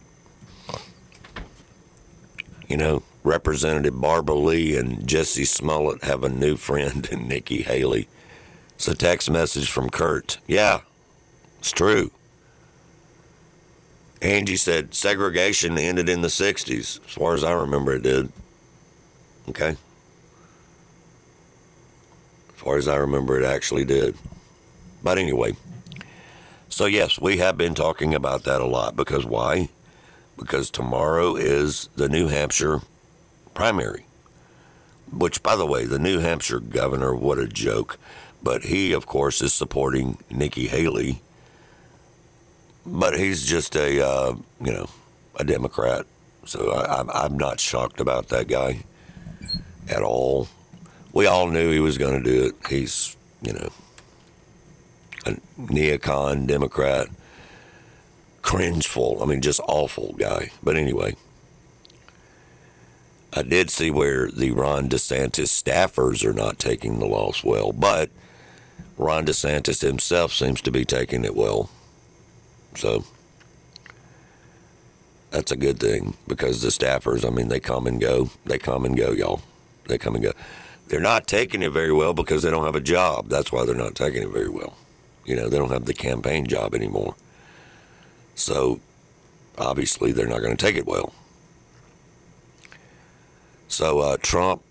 you know, Representative Barbara Lee and Jussie Smollett have a new friend in Nikki Haley. It's a text message from Kurt. Yeah, it's true. Angie said segregation ended in the 60s. As far as I remember, it did. Okay far as I remember, it actually did. But anyway, so yes, we have been talking about that a lot because why? Because tomorrow is the New Hampshire primary. Which, by the way, the New Hampshire governor, what a joke. But he, of course, is supporting Nikki Haley. But he's just a, uh, you know, a Democrat. So I, I'm not shocked about that guy. at all. We all knew he was going to do it. He's, you know, a neocon Democrat, cringeful. I mean, just awful guy. But anyway, I did see where the Ron DeSantis staffers are not taking the loss well, but Ron DeSantis himself seems to be taking it well. So that's a good thing because the staffers, I mean, they come and go. They come and go, y'all. They come and go. They're not taking it very well because they don't have a job. That's why they're not taking it very well. You know, they don't have the campaign job anymore. So obviously, they're not going to take it well. So uh, Trump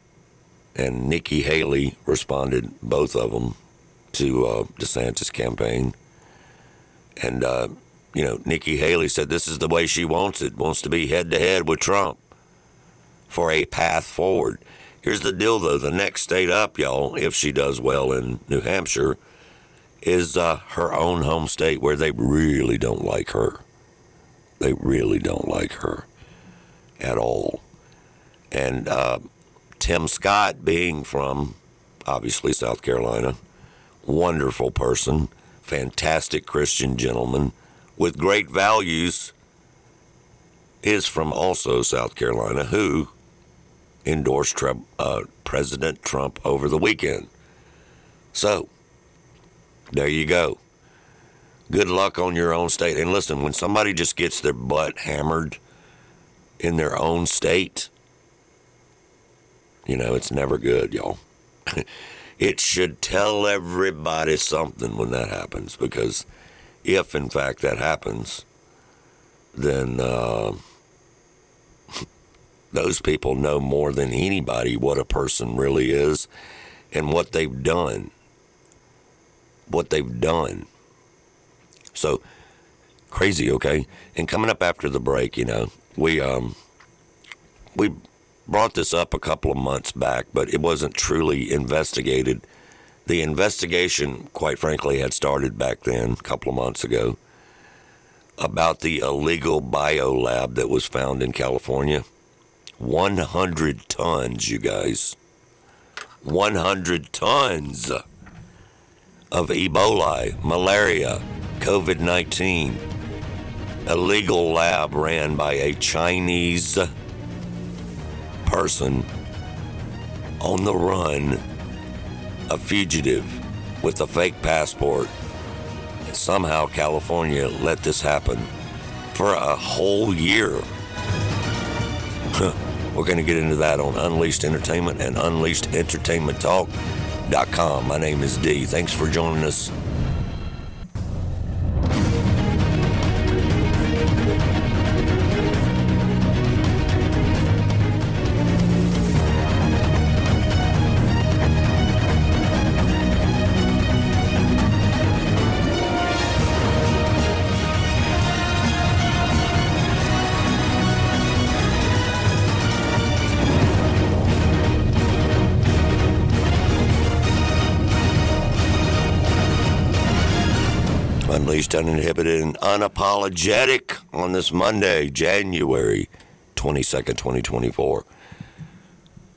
and Nikki Haley responded, both of them, to uh, DeSantis' campaign. And, uh, you know, Nikki Haley said this is the way she wants it, wants to be head to head with Trump for a path forward. Here's the deal, though the next state up, y'all, if she does well in New Hampshire, is uh, her own home state where they really don't like her. They really don't like her at all. And uh, Tim Scott, being from obviously South Carolina, wonderful person, fantastic Christian gentleman with great values, is from also South Carolina, who endorsed Trump, uh, President Trump over the weekend. So, there you go. Good luck on your own state. And listen, when somebody just gets their butt hammered in their own state, you know, it's never good, y'all. it should tell everybody something when that happens because if, in fact, that happens, then uh, those people know more than anybody what a person really is and what they've done. What they've done. So crazy, okay? And coming up after the break, you know, we um we brought this up a couple of months back, but it wasn't truly investigated. The investigation, quite frankly, had started back then, a couple of months ago, about the illegal biolab that was found in California. 100 tons, you guys. 100 tons of Ebola, malaria, COVID 19. A legal lab ran by a Chinese person on the run, a fugitive with a fake passport. And somehow California let this happen for a whole year. We're going to get into that on Unleashed Entertainment and UnleashedEntertainmentTalk.com. My name is D. Thanks for joining us. Unapologetic on this Monday, January 22nd, 2024.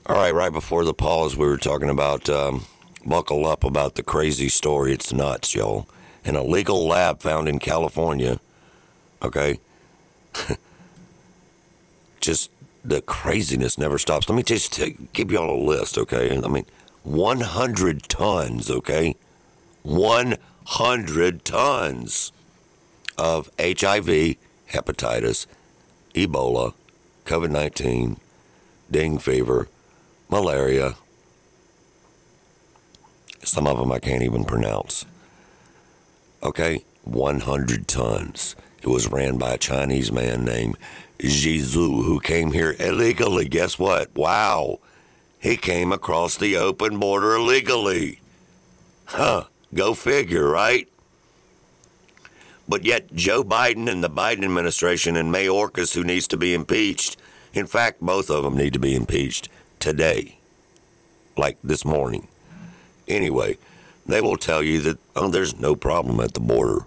All right, right before the pause, we were talking about um, buckle up about the crazy story. It's nuts, y'all. An illegal lab found in California. Okay. just the craziness never stops. Let me just give y'all a list, okay? I mean, 100 tons, okay? 100 tons of HIV, hepatitis, Ebola, COVID 19, dengue fever, malaria. Some of them I can't even pronounce. Okay, 100 tons. It was ran by a Chinese man named Zhu who came here illegally. Guess what? Wow. He came across the open border illegally. Huh. Go figure, right? But yet, Joe Biden and the Biden administration and Mayorkas, who needs to be impeached, in fact, both of them need to be impeached today, like this morning. Anyway, they will tell you that oh, there's no problem at the border.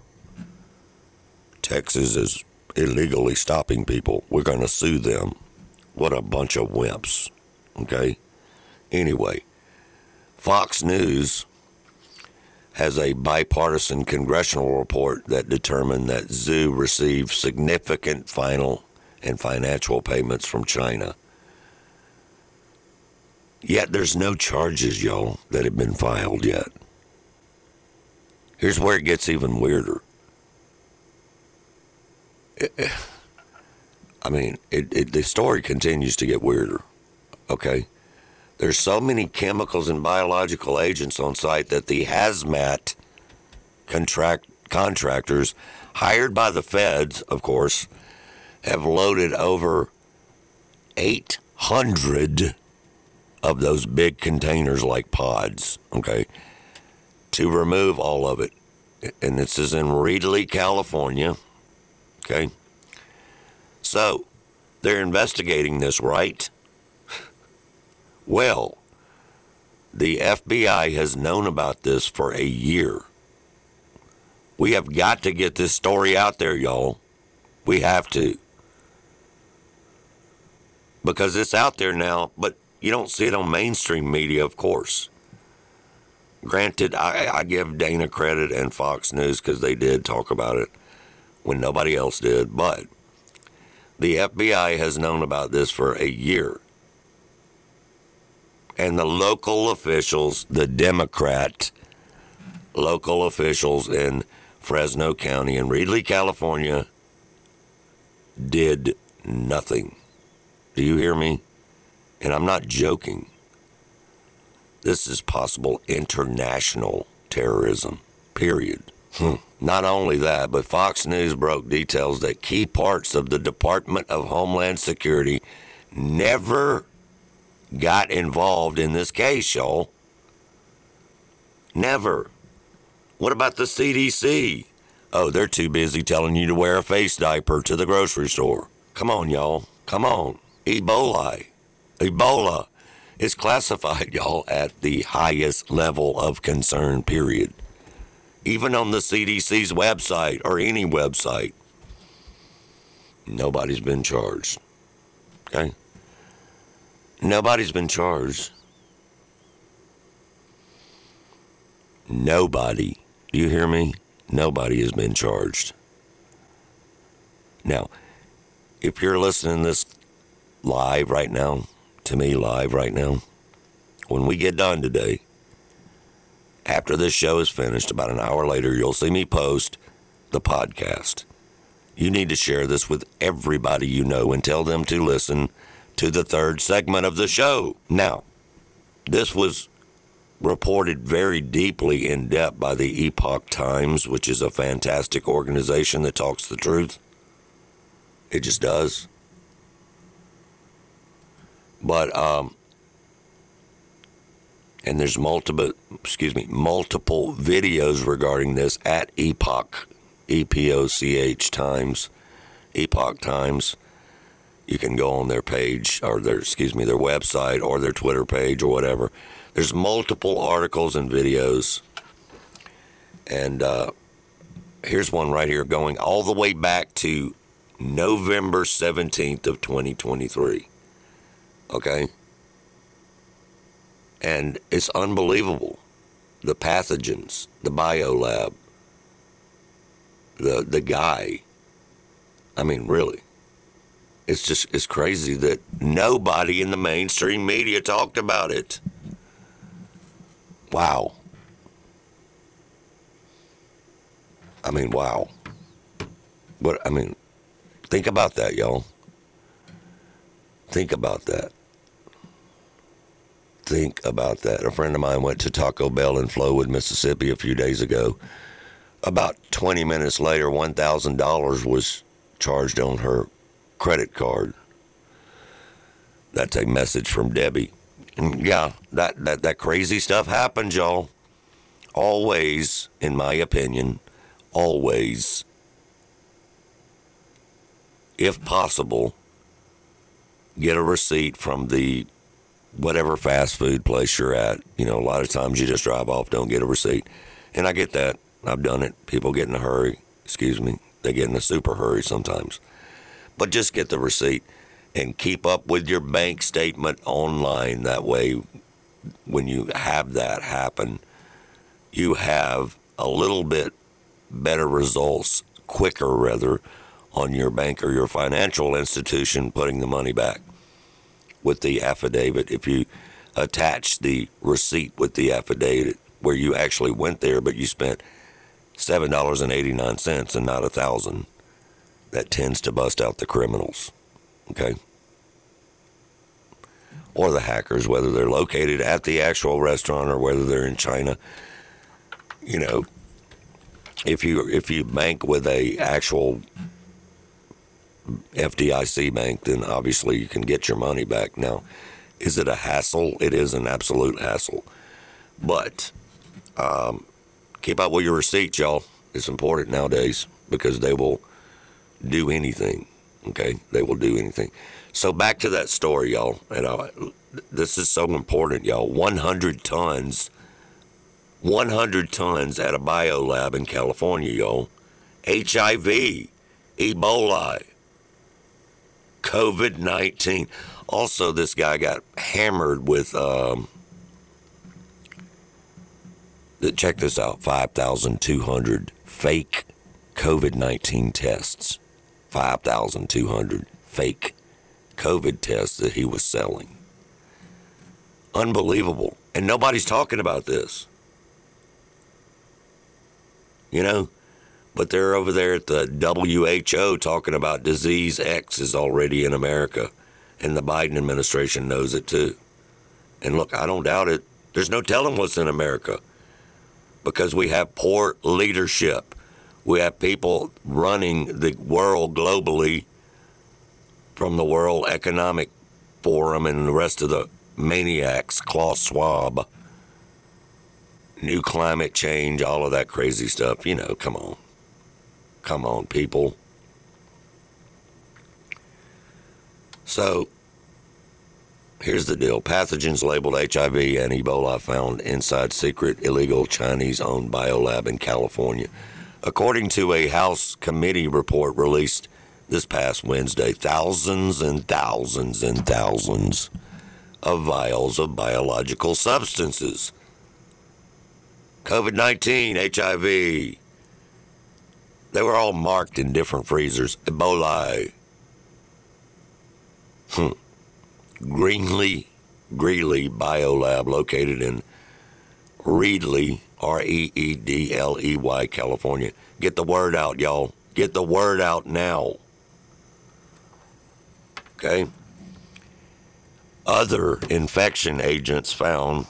Texas is illegally stopping people. We're going to sue them. What a bunch of wimps. Okay? Anyway, Fox News has a bipartisan congressional report that determined that Zhu received significant final and financial payments from China. Yet there's no charges, y'all, that have been filed yet. Here's where it gets even weirder. I mean, it, it, the story continues to get weirder. Okay? There's so many chemicals and biological agents on site that the hazmat contract contractors hired by the feds, of course, have loaded over 800 of those big containers like pods, okay, to remove all of it. And this is in Reedley, California, okay? So, they're investigating this, right? Well, the FBI has known about this for a year. We have got to get this story out there, y'all. We have to. Because it's out there now, but you don't see it on mainstream media, of course. Granted, I, I give Dana credit and Fox News because they did talk about it when nobody else did, but the FBI has known about this for a year. And the local officials, the Democrat local officials in Fresno County in Reedley, California, did nothing. Do you hear me? And I'm not joking. This is possible international terrorism, period. Hmm. Not only that, but Fox News broke details that key parts of the Department of Homeland Security never got involved in this case, y'all. Never. What about the CDC? Oh, they're too busy telling you to wear a face diaper to the grocery store. Come on, y'all. Come on. Ebola. Ebola is classified, y'all, at the highest level of concern, period. Even on the CDC's website or any website, nobody's been charged. Okay? Nobody's been charged. Nobody. Do you hear me? Nobody has been charged. Now, if you're listening this live right now, to me live right now, when we get done today, after this show is finished, about an hour later, you'll see me post the podcast. You need to share this with everybody you know and tell them to listen to the third segment of the show. Now, this was reported very deeply in depth by the Epoch Times, which is a fantastic organization that talks the truth. It just does. But um and there's multiple excuse me, multiple videos regarding this at Epoch E P O C H Times, Epoch Times. You can go on their page or their excuse me, their website or their Twitter page or whatever. There's multiple articles and videos. And uh, here's one right here going all the way back to November 17th of 2023. Okay? And it's unbelievable. The pathogens, the biolab, the the guy. I mean, really. It's just it's crazy that nobody in the mainstream media talked about it. Wow. I mean, wow. But I mean, think about that, y'all. Think about that. Think about that. A friend of mine went to Taco Bell in Flowood, Mississippi a few days ago. About 20 minutes later, $1,000 was charged on her credit card. That's a message from Debbie. And yeah, that, that, that crazy stuff happens, y'all. Always, in my opinion, always, if possible, get a receipt from the whatever fast food place you're at. You know, a lot of times you just drive off, don't get a receipt. And I get that. I've done it. People get in a hurry. Excuse me. They get in a super hurry sometimes. But just get the receipt and keep up with your bank statement online. That way, when you have that happen, you have a little bit better results quicker rather on your bank or your financial institution putting the money back with the affidavit if you attach the receipt with the affidavit where you actually went there but you spent seven dollars and not a thousand that tends to bust out the criminals okay or the hackers whether they're located at the actual restaurant or whether they're in china you know if you if you bank with a actual FDIC bank, then obviously you can get your money back. Now, is it a hassle? It is an absolute hassle. But um, keep up with your receipts, y'all. It's important nowadays because they will do anything. Okay, they will do anything. So back to that story, y'all. And I, this is so important, y'all. 100 tons 100 tons at a bio lab in California, yo. HIV, Ebola, COVID 19. Also, this guy got hammered with, um, check this out 5,200 fake COVID 19 tests. 5,200 fake COVID tests that he was selling. Unbelievable. And nobody's talking about this you know. But they're over there at the WHO talking about disease X is already in America, and the Biden administration knows it too. And look, I don't doubt it. There's no telling what's in America because we have poor leadership. We have people running the world globally from the World Economic Forum and the rest of the maniacs, Klaus Schwab new climate change, all of that crazy stuff. You know, come on. Come on, people. So, here's the deal pathogens labeled HIV and Ebola found inside secret illegal Chinese owned biolab in California. According to a House committee report released this past Wednesday, thousands and thousands and thousands of vials of biological substances COVID 19, HIV. They were all marked in different freezers. Ebola. Hmm. Greenlee, Greeley Biolab, located in Reedley, R E E D L E Y, California. Get the word out, y'all. Get the word out now. Okay? Other infection agents found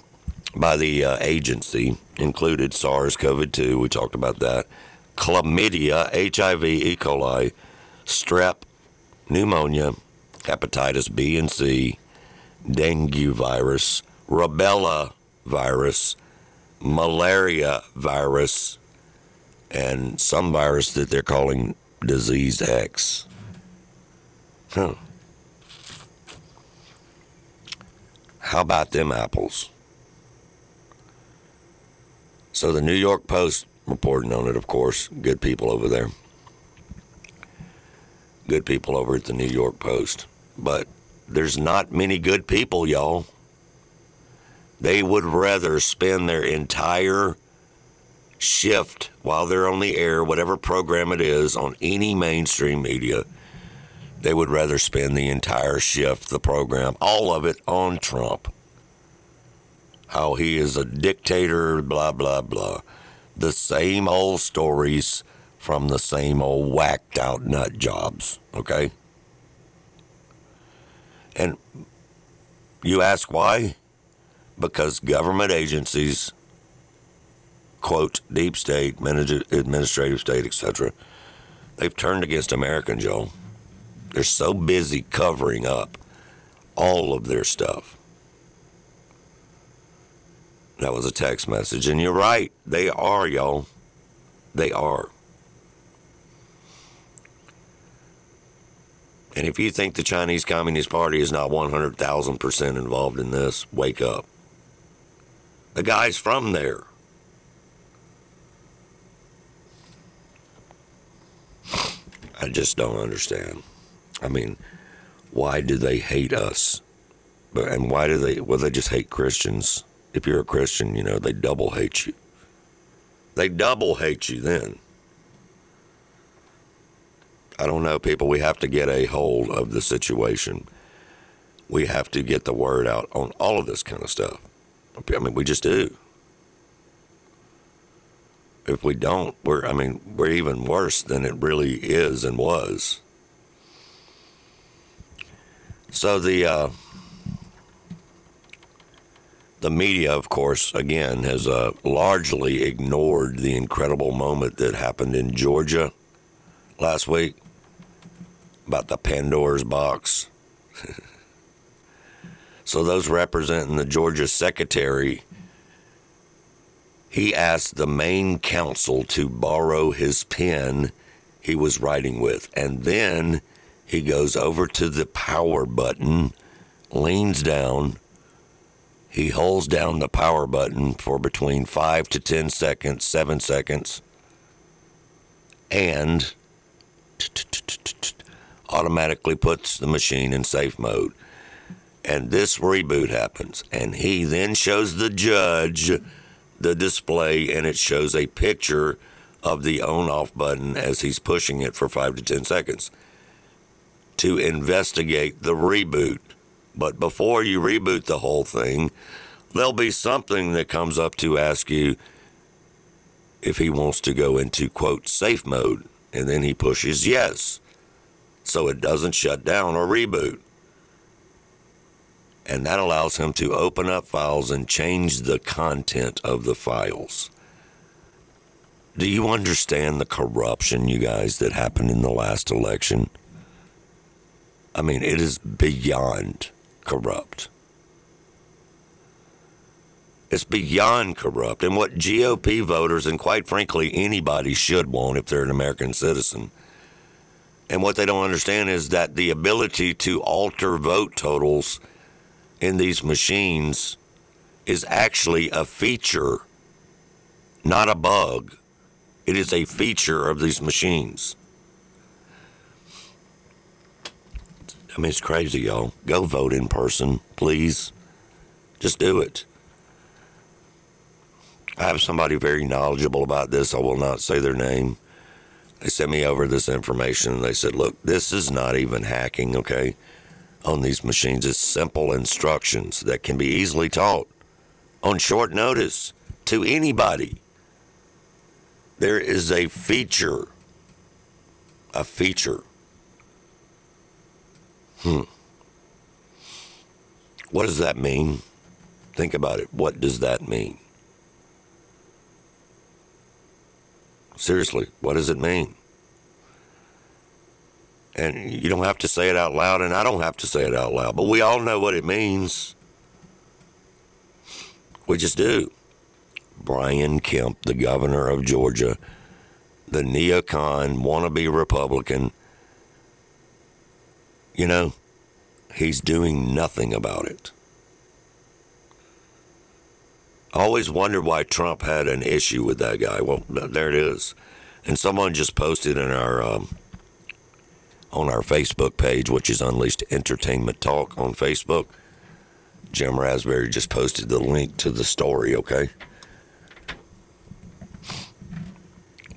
by the uh, agency included SARS CoV 2, we talked about that, chlamydia, HIV, E. coli, strep, pneumonia, hepatitis B and C, dengue virus, rubella virus, malaria virus, and some virus that they're calling disease X. Huh. How about them apples? So the New York Post reporting on it, of course. Good people over there. Good people over at the New York Post. But there's not many good people, y'all. They would rather spend their entire shift while they're on the air, whatever program it is, on any mainstream media. They would rather spend the entire shift, the program, all of it on Trump how he is a dictator, blah, blah, blah. The same old stories from the same old whacked out nut jobs, okay? And you ask why? Because government agencies, quote, deep state, administrative state, etc., they've turned against Americans, Joe. They're so busy covering up all of their stuff. That was a text message. And you're right. They are, y'all. They are. And if you think the Chinese Communist Party is not 100,000% involved in this, wake up. The guy's from there. I just don't understand. I mean, why do they hate us? But and why do they? Well, they just hate Christians. If you're a Christian, you know they double hate you. They double hate you then. I don't know, people. We have to get a hold of the situation. We have to get the word out on all of this kind of stuff. I mean, we just do. If we don't, we're, I mean, we're even worse than it really is and was. So the, uh, the media, of course, again, has uh, largely ignored the incredible moment that happened in Georgia last week about the Pandora's box. so, those representing the Georgia secretary, he asked the main counsel to borrow his pen he was writing with. And then he goes over to the power button, leans down, he holds down the power button for between five to 10 seconds, seven seconds, and automatically puts the machine in safe mode. And this reboot happens. And he then shows the judge the display, and it shows a picture of the on off button as he's pushing it for five to 10 seconds to investigate the reboot. But before you reboot the whole thing, there'll be something that comes up to ask you if he wants to go into quote safe mode. And then he pushes yes so it doesn't shut down or reboot. And that allows him to open up files and change the content of the files. Do you understand the corruption, you guys, that happened in the last election? I mean, it is beyond corrupt. It's beyond corrupt. And what GOP voters, and quite frankly, anybody should want if they're an American citizen, and what they don't understand is that the ability to alter vote totals in these machines is actually a feature, not a bug. It is a feature of these machines. I mean, it's crazy, y'all. Go vote in person, please. Just do it. I have somebody very knowledgeable about this. I will not say their name they sent me over this information and they said, look, this is not even hacking, okay? On these machines, is simple instructions that can be easily taught on short notice to anybody. There is a feature, a feature. Hmm. What does that mean? Think about it. What does that mean? Seriously, what does it mean? And you don't have to say it out loud, and I don't have to say it out loud, but we all know what it means. We just do. Brian Kemp, the governor of Georgia, the neocon, wannabe Republican, you know, he's doing nothing about it. I always wondered why Trump had an issue with that guy. Well, there it is. And someone just posted in our um, on our Facebook page, which is Unleashed Entertainment Talk on Facebook. Jim Raspberry just posted the link to the story. Okay.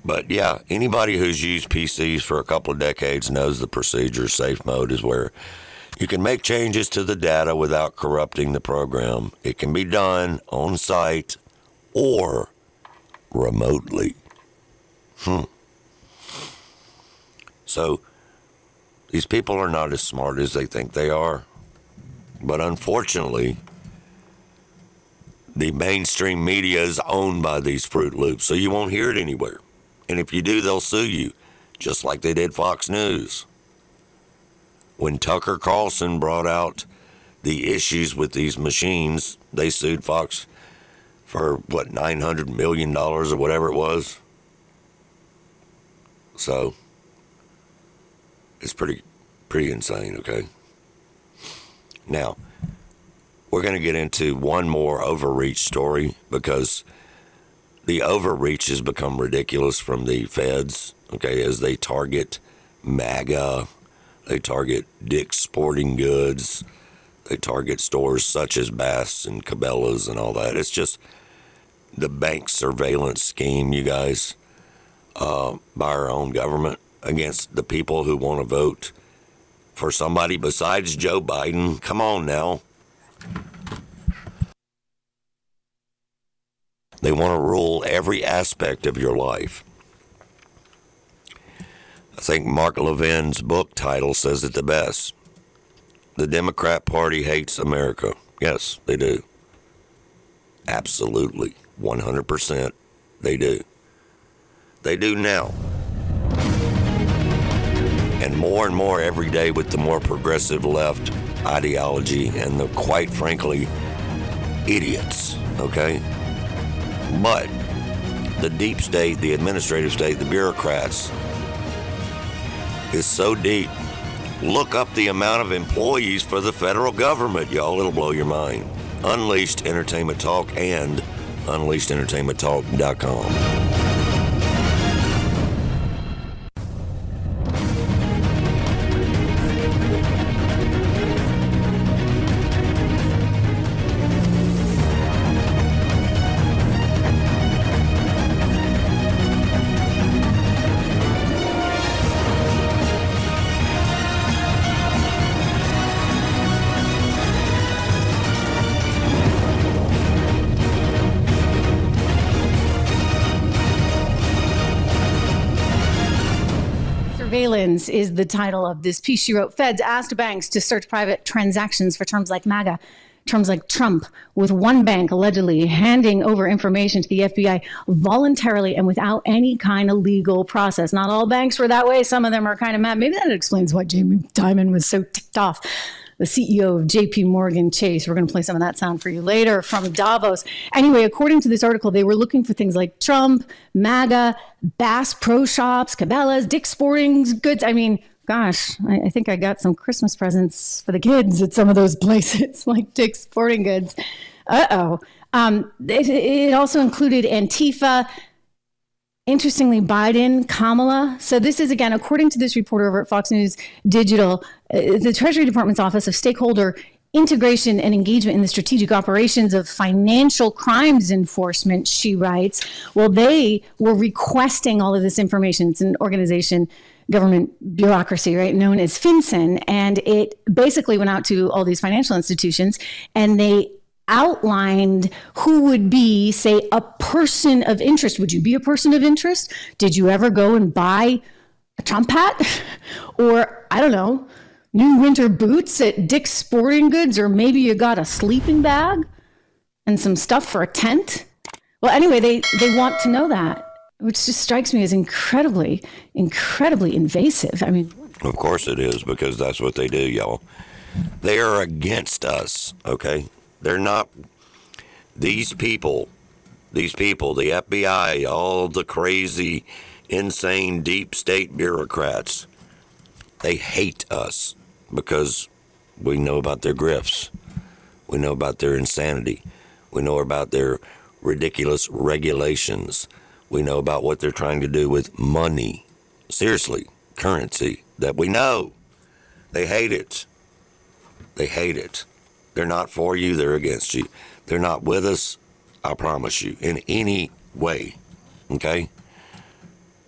But yeah, anybody who's used PCs for a couple of decades knows the procedure. Safe mode is where you can make changes to the data without corrupting the program. It can be done on site or remotely. Hmm. So these people are not as smart as they think they are. But unfortunately, the mainstream media is owned by these Fruit Loops, so you won't hear it anywhere. And if you do, they'll sue you, just like they did Fox News when Tucker Carlson brought out the issues with these machines, they sued Fox for what nine hundred million dollars or whatever it was. So it's pretty pretty insane, okay? Now, we're going to get into one more overreach story because the overreach has become ridiculous from the feds, okay, as they target MAGA they target Dick's Sporting Goods. They target stores such as Bass and Cabela's and all that. It's just the bank surveillance scheme, you guys, uh, by our own government against the people who want to vote for somebody besides Joe Biden. Come on now. They want to rule every aspect of your life. I think Mark Levin's book title says it the best. The Democrat Party hates America. Yes, they do. Absolutely. 100% they do. They do now. And more and more every day with the more progressive left ideology and the, quite frankly, idiots, okay? But the deep state, the administrative state, the bureaucrats is so deep. Look up the amount of employees for the federal government, y'all. It'll blow your mind. Unleashed Entertainment Talk and UnleashedEntertainmentTalk.com. Is the title of this piece she wrote. Feds asked banks to search private transactions for terms like MAGA, terms like Trump, with one bank allegedly handing over information to the FBI voluntarily and without any kind of legal process. Not all banks were that way. Some of them are kind of mad. Maybe that explains why Jamie Dimon was so ticked off the CEO of JP Morgan Chase. We're going to play some of that sound for you later from Davos. Anyway, according to this article, they were looking for things like Trump, MAGA, Bass Pro Shops, Cabela's, Dick's Sporting Goods. I mean, gosh, I, I think I got some Christmas presents for the kids at some of those places like Dick's Sporting Goods. Uh oh. Um, it, it also included Antifa, Interestingly, Biden, Kamala. So, this is again, according to this reporter over at Fox News Digital, Uh, the Treasury Department's Office of Stakeholder Integration and Engagement in the Strategic Operations of Financial Crimes Enforcement, she writes. Well, they were requesting all of this information. It's an organization government bureaucracy, right, known as FinCEN. And it basically went out to all these financial institutions and they outlined who would be, say, a person of interest. Would you be a person of interest? Did you ever go and buy a Trump hat? or, I don't know, new winter boots at Dick's Sporting Goods? Or maybe you got a sleeping bag and some stuff for a tent? Well, anyway, they, they want to know that, which just strikes me as incredibly, incredibly invasive. I mean, of course it is, because that's what they do, y'all. They are against us, okay? They're not these people, these people, the FBI, all the crazy, insane deep state bureaucrats. They hate us because we know about their grifts. We know about their insanity. We know about their ridiculous regulations. We know about what they're trying to do with money. Seriously, currency that we know. They hate it. They hate it. They're not for you, they're against you. They're not with us, I promise you, in any way. Okay?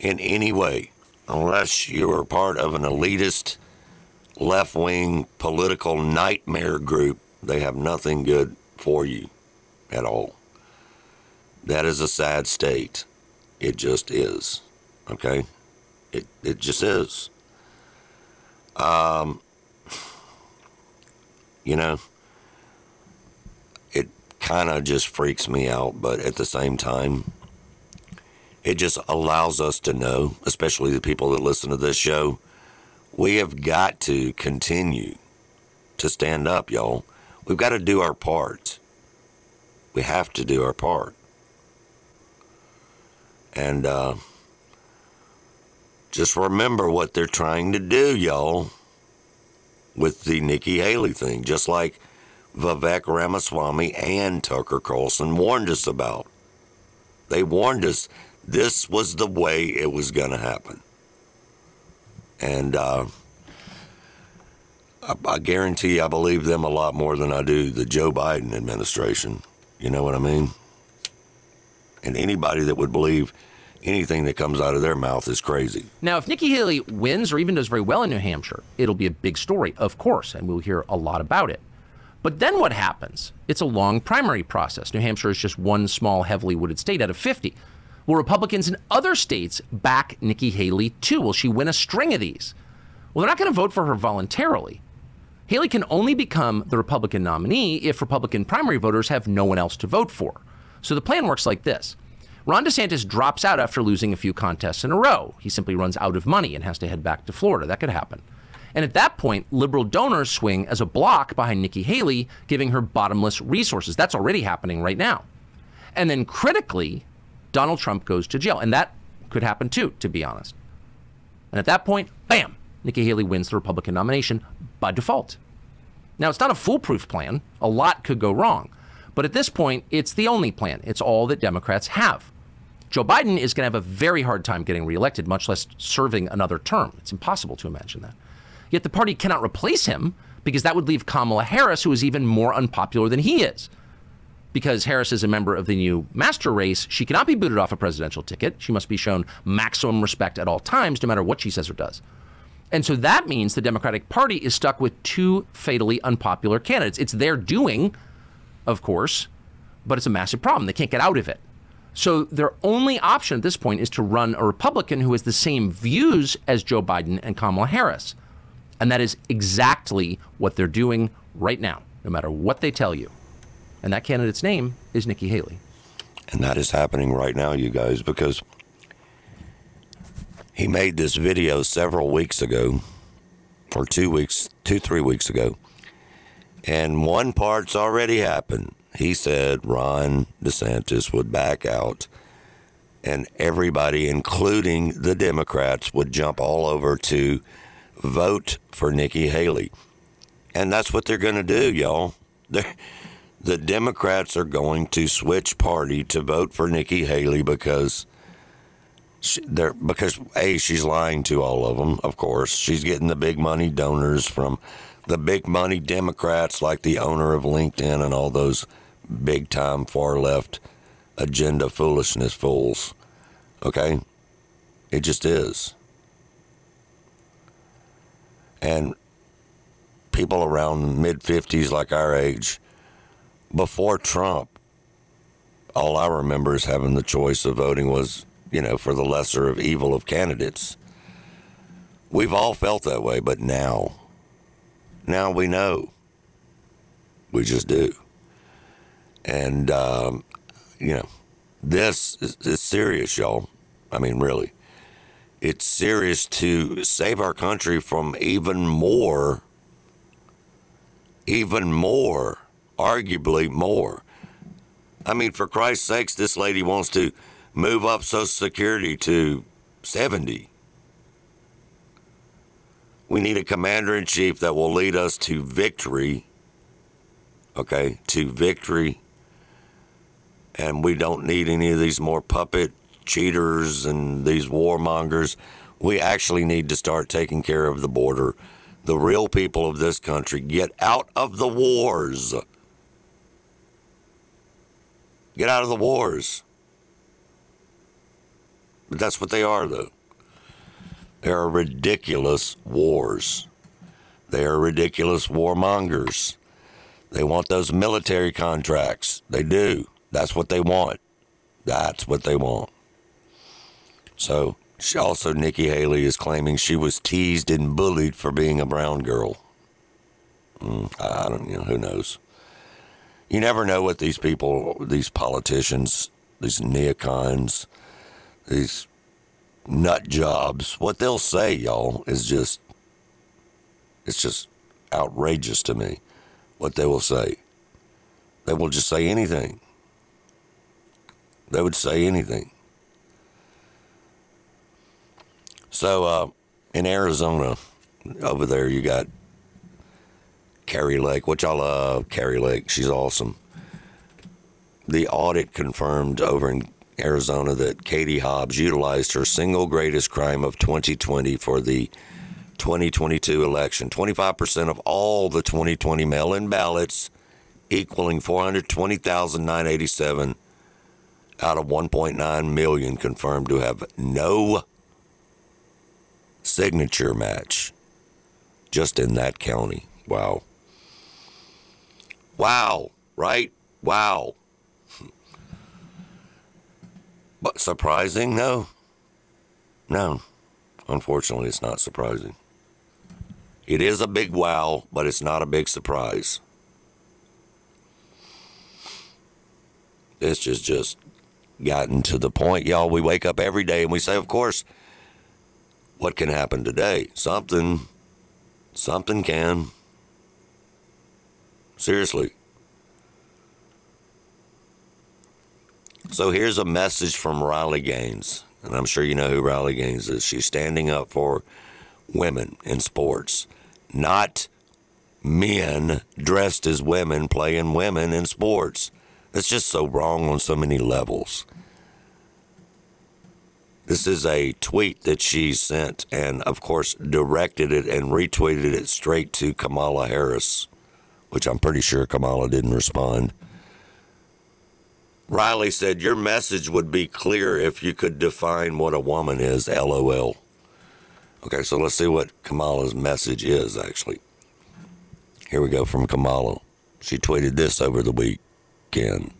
In any way. Unless you're part of an elitist, left wing political nightmare group, they have nothing good for you at all. That is a sad state. It just is. Okay? It, it just is. Um, you know, it kind of just freaks me out, but at the same time, it just allows us to know, especially the people that listen to this show, we have got to continue to stand up, y'all. We've got to do our part. We have to do our part. And uh, just remember what they're trying to do, y'all, with the Nikki Haley thing. Just like Vivek Ramaswamy and Tucker Carlson warned us about. They warned us this was the way it was going to happen. And uh, I, I guarantee I believe them a lot more than I do the Joe Biden administration. You know what I mean? And anybody that would believe anything that comes out of their mouth is crazy. Now, if Nikki Haley wins or even does very well in New Hampshire, it'll be a big story, of course, and we'll hear a lot about it. But then what happens? It's a long primary process. New Hampshire is just one small, heavily wooded state out of 50. Will Republicans in other states back Nikki Haley too? Will she win a string of these? Well, they're not going to vote for her voluntarily. Haley can only become the Republican nominee if Republican primary voters have no one else to vote for. So the plan works like this Ron DeSantis drops out after losing a few contests in a row. He simply runs out of money and has to head back to Florida. That could happen. And at that point, liberal donors swing as a block behind Nikki Haley, giving her bottomless resources. That's already happening right now. And then critically, Donald Trump goes to jail. And that could happen too, to be honest. And at that point, bam, Nikki Haley wins the Republican nomination by default. Now, it's not a foolproof plan. A lot could go wrong. But at this point, it's the only plan. It's all that Democrats have. Joe Biden is going to have a very hard time getting reelected, much less serving another term. It's impossible to imagine that. Yet the party cannot replace him because that would leave Kamala Harris, who is even more unpopular than he is. Because Harris is a member of the new master race, she cannot be booted off a presidential ticket. She must be shown maximum respect at all times, no matter what she says or does. And so that means the Democratic Party is stuck with two fatally unpopular candidates. It's their doing, of course, but it's a massive problem. They can't get out of it. So their only option at this point is to run a Republican who has the same views as Joe Biden and Kamala Harris. And that is exactly what they're doing right now, no matter what they tell you. And that candidate's name is Nikki Haley. And that is happening right now, you guys, because he made this video several weeks ago, or two weeks, two, three weeks ago. And one part's already happened. He said Ron DeSantis would back out, and everybody, including the Democrats, would jump all over to vote for Nikki Haley. And that's what they're going to do, y'all. They're, the Democrats are going to switch party to vote for Nikki Haley because she, they're because a she's lying to all of them. Of course, she's getting the big money donors from the big money Democrats, like the owner of LinkedIn and all those big time far left agenda foolishness fools. Okay, it just is, and people around mid fifties, like our age, before Trump, all I remember is having the choice of voting was you know, for the lesser of evil of candidates. We've all felt that way, but now, now we know. We just do. And, um, you know, this is, is serious, y'all. I mean, really. It's serious to save our country from even more, even more, arguably more. I mean, for Christ's sakes, this lady wants to move up Social Security to 70. We need a commander in chief that will lead us to victory. Okay, to victory. And we don't need any of these more puppet cheaters and these warmongers. We actually need to start taking care of the border. The real people of this country get out of the wars. Get out of the wars. But that's what they are, though. They are ridiculous wars. They are ridiculous warmongers. They want those military contracts. They do. That's what they want. That's what they want. So, she also, Nikki Haley is claiming she was teased and bullied for being a brown girl. Mm, I don't, you know, who knows? You never know what these people, these politicians, these neocons, these nut jobs, what they'll say, y'all, is just, it's just outrageous to me what they will say. They will just say anything. They would say anything. So, uh, in Arizona, over there, you got Kari Lake, which I love. Kari Lake, she's awesome. The audit confirmed over in Arizona that Katie Hobbs utilized her single greatest crime of 2020 for the 2022 election. 25% of all the 2020 mail in ballots, equaling 420,987 out of 1.9 million, confirmed to have no signature match just in that county. Wow. Wow, right? Wow. But surprising? No. No. Unfortunately, it's not surprising. It is a big wow, but it's not a big surprise. It's just just gotten to the point, y'all. We wake up every day and we say, of course, what can happen today? Something, something can. Seriously. So here's a message from Riley Gaines, and I'm sure you know who Riley Gaines is. She's standing up for women in sports, not men dressed as women playing women in sports. It's just so wrong on so many levels. This is a tweet that she sent and, of course, directed it and retweeted it straight to Kamala Harris, which I'm pretty sure Kamala didn't respond. Riley said, Your message would be clear if you could define what a woman is, lol. Okay, so let's see what Kamala's message is actually. Here we go from Kamala. She tweeted this over the weekend,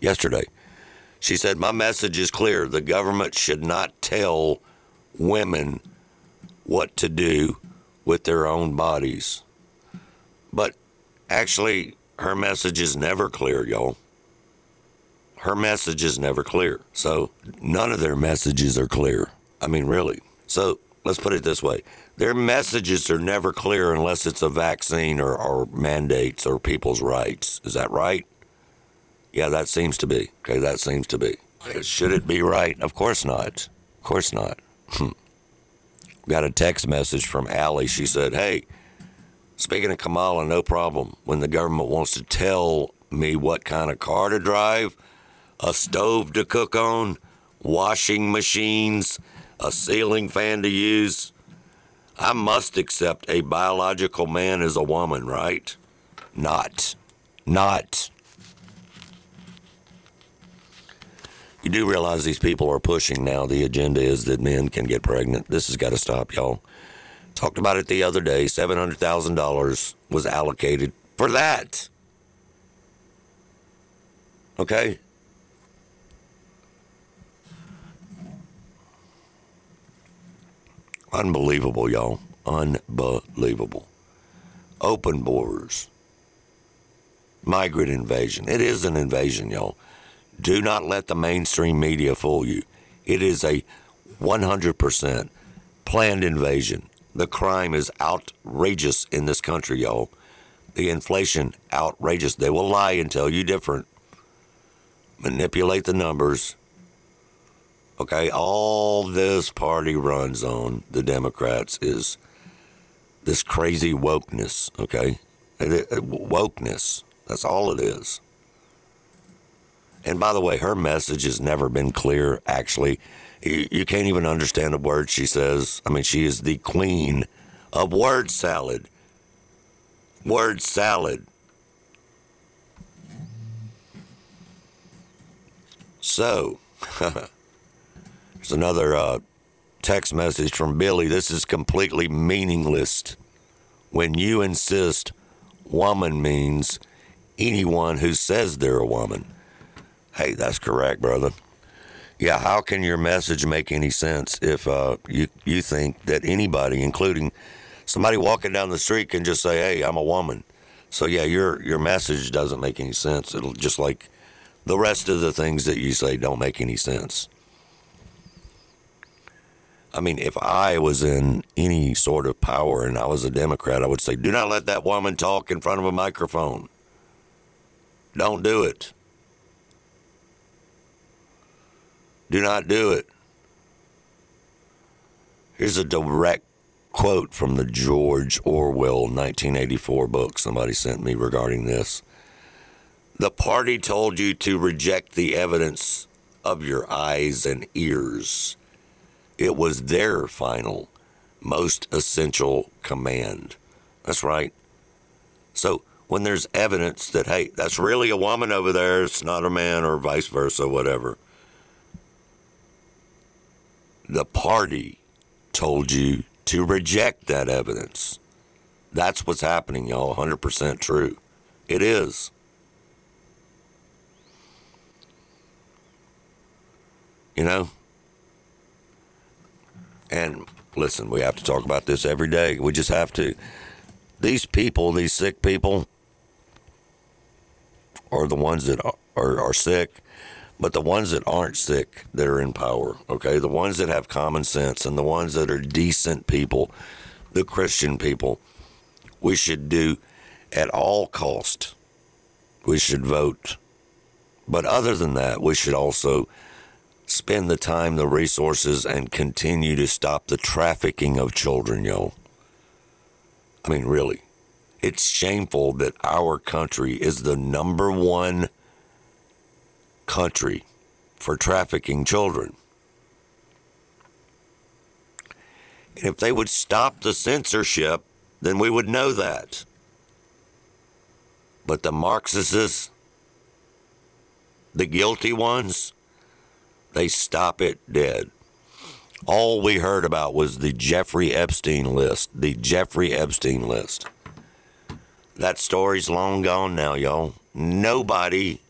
yesterday. She said, My message is clear. The government should not tell women what to do with their own bodies. Actually, her message is never clear, y'all. Her message is never clear. So none of their messages are clear. I mean, really. So let's put it this way their messages are never clear unless it's a vaccine or, or mandates or people's rights. Is that right? Yeah, that seems to be. Okay, that seems to be. Should it be right? Of course not. Of course not. Hmm. Got a text message from Allie. She said, Hey, speaking of Kamala, no problem. When the government wants to tell me what kind of car to drive, a stove to cook on, washing machines, a ceiling fan to use, I must accept a biological man as a woman, right? Not. Not. You do realize these people are pushing now. The agenda is that men can get pregnant. This has got to stop, y'all. Talked about it the other day. $700,000 was allocated for that. Okay? Unbelievable, y'all. Unbelievable. Open borders. Migrant invasion. It is an invasion, y'all. Do not let the mainstream media fool you. It is a 100% planned invasion. The crime is outrageous in this country, y'all. The inflation, outrageous. They will lie and tell you different, manipulate the numbers. Okay, all this party runs on, the Democrats, is this crazy wokeness, okay? Wokeness. That's all it is. And by the way, her message has never been clear, actually. You, can't even understand a word she says. I mean, she is the queen of word salad. Word salad. So, there's another uh, text message from Billy. This is completely meaningless when you insist woman means anyone who says they're a woman. Hey, that's correct, brother. Yeah, how can your message make any sense if uh, you you think that anybody, including somebody walking down the street, can just say, "Hey, I'm a woman"? So yeah, your your message doesn't make any sense. It'll just like the rest of the things that you say don't make any sense. I mean, if I was in any sort of power and I was a Democrat, I would say, "Do not let that woman talk in front of a microphone. Don't do it." Do not do it. Here's a direct quote from the George Orwell 1984 book somebody sent me regarding this. The party told you to reject the evidence of your eyes and ears. It was their final most essential command. That's right. So when there's evidence that, hey, that's really a woman over there, it's not a man, or vice versa, whatever, the party told you to reject that evidence. That's what's happening, y'all. 100% true. It is. You know? And listen, we have to talk about this every day. We just have to. These people, these sick people, are the ones that are, are sick, but the ones that aren't sick that are in power, okay? The ones that have common sense and the ones that are decent people, the Christian people, we should do at all cost. We should vote. But other than that, we should also spend the time, the resources, and continue to stop the trafficking of children, yo. I mean, really. It's shameful that our country is the number one country for trafficking children. And if they would stop the censorship, then we would know that. But the Marxists, the guilty ones, they stop it dead. All we heard about was the Jeffrey Epstein list, the Jeffrey Epstein list. That story's long gone now, y'all. Nobody,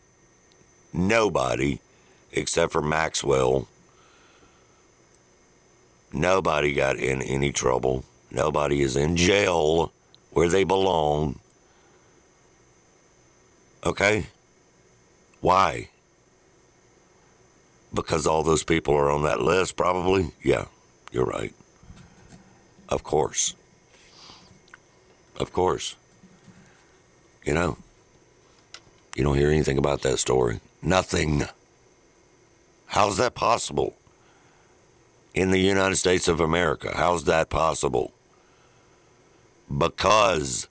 nobody, except for Maxwell, nobody got in any trouble. Nobody is in jail where they belong. Okay? Why? Because all those people are on that list, probably? Yeah, you're right. Of course. Of course. You know, you don't hear anything about that story. Nothing. How's that possible? In the United States of America, how's that possible? Because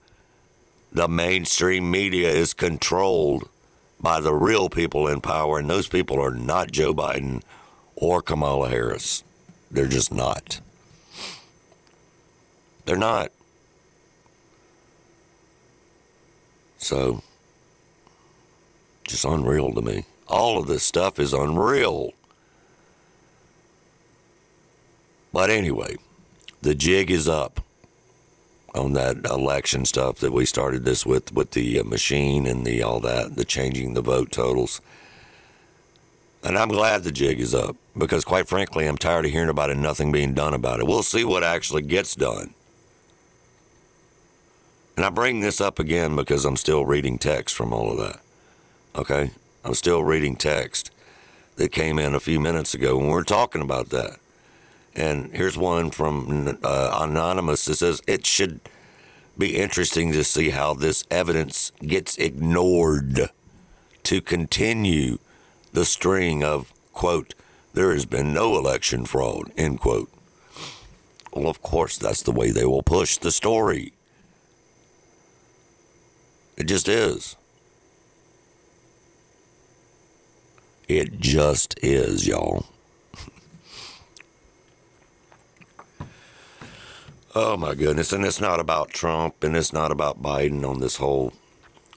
the mainstream media is controlled by the real people in power, and those people are not Joe Biden or Kamala Harris. They're just not. They're not. So, just unreal to me. All of this stuff is unreal. But anyway, the jig is up on that election stuff that we started this with, with the uh, machine and the all that, the changing the vote totals. And I'm glad the jig is up because, quite frankly, I'm tired of hearing about it, and nothing being done about it. We'll see what actually gets done. And I bring this up again because I'm still reading text from all of that. Okay? I'm still reading text that came in a few minutes ago when we were talking about that. And here's one from uh, Anonymous that says it should be interesting to see how this evidence gets ignored to continue the string of, quote, there has been no election fraud, end quote. Well, of course, that's the way they will push the story. It just is. It just is, y'all. oh my goodness. And it's not about Trump and it's not about Biden on this whole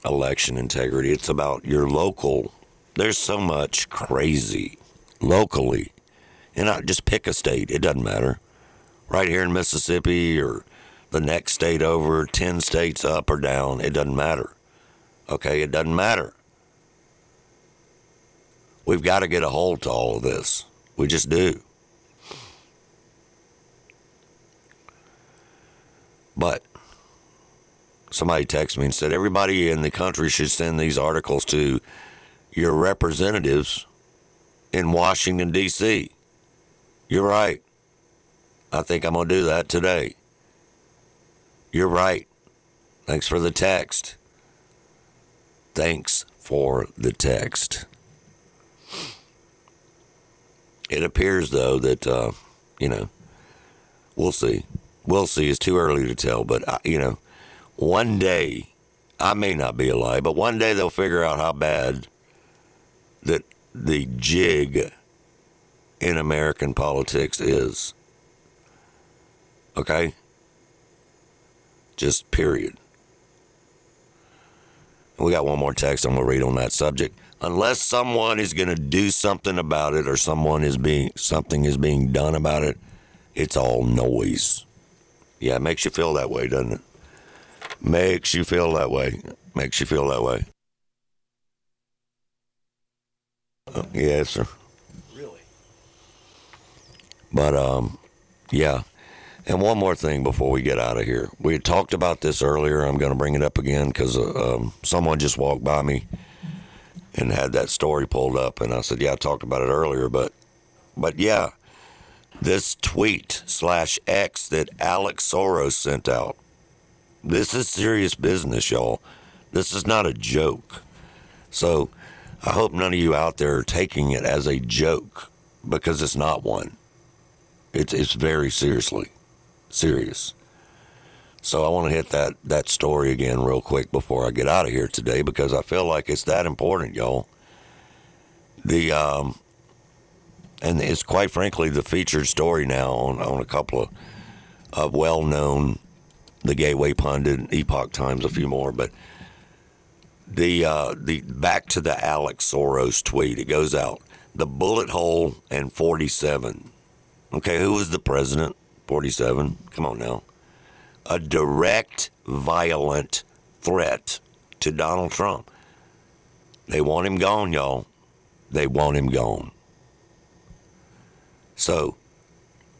election integrity. It's about your local. There's so much crazy locally. And I just pick a state, it doesn't matter. Right here in Mississippi or the next state over, 10 states up or down, it doesn't matter. Okay, it doesn't matter. We've got to get a hold to all of this. We just do. But somebody texted me and said everybody in the country should send these articles to your representatives in Washington, D.C. You're right. I think I'm going to do that today. You're right. Thanks for the text. Thanks for the text. It appears, though, that, uh, you know, we'll see. We'll see. It's too early to tell, but, uh, you know, one day, I may not be alive, but one day they'll figure out how bad that the jig in American politics is. Okay? Just period. We got one more text I'm going to read on that subject. Unless someone is going to do something about it or someone is being something is being done about it, it's all noise. Yeah, it makes you feel that way, doesn't it? Makes you feel that way. Makes you feel that way. Uh, yes, sir. Really? But um, yeah. And one more thing before we get out of here. We had talked about this earlier. I'm going to bring it up again because uh, um, someone just walked by me and had that story pulled up, and I said, "Yeah, I talked about it earlier." But, but yeah, this tweet slash X that Alex Soros sent out. This is serious business, y'all. This is not a joke. So, I hope none of you out there are taking it as a joke because it's not one. It's it's very seriously serious. So I want to hit that that story again real quick before I get out of here today because I feel like it's that important, y'all. The um and it's quite frankly the featured story now on, on a couple of, of well known the Gateway Pundit, Epoch Times, a few more, but the uh, the back to the Alex Soros tweet. It goes out the bullet hole and 47. Okay, who was the president? 47. Come on now. A direct, violent threat to Donald Trump. They want him gone, y'all. They want him gone. So,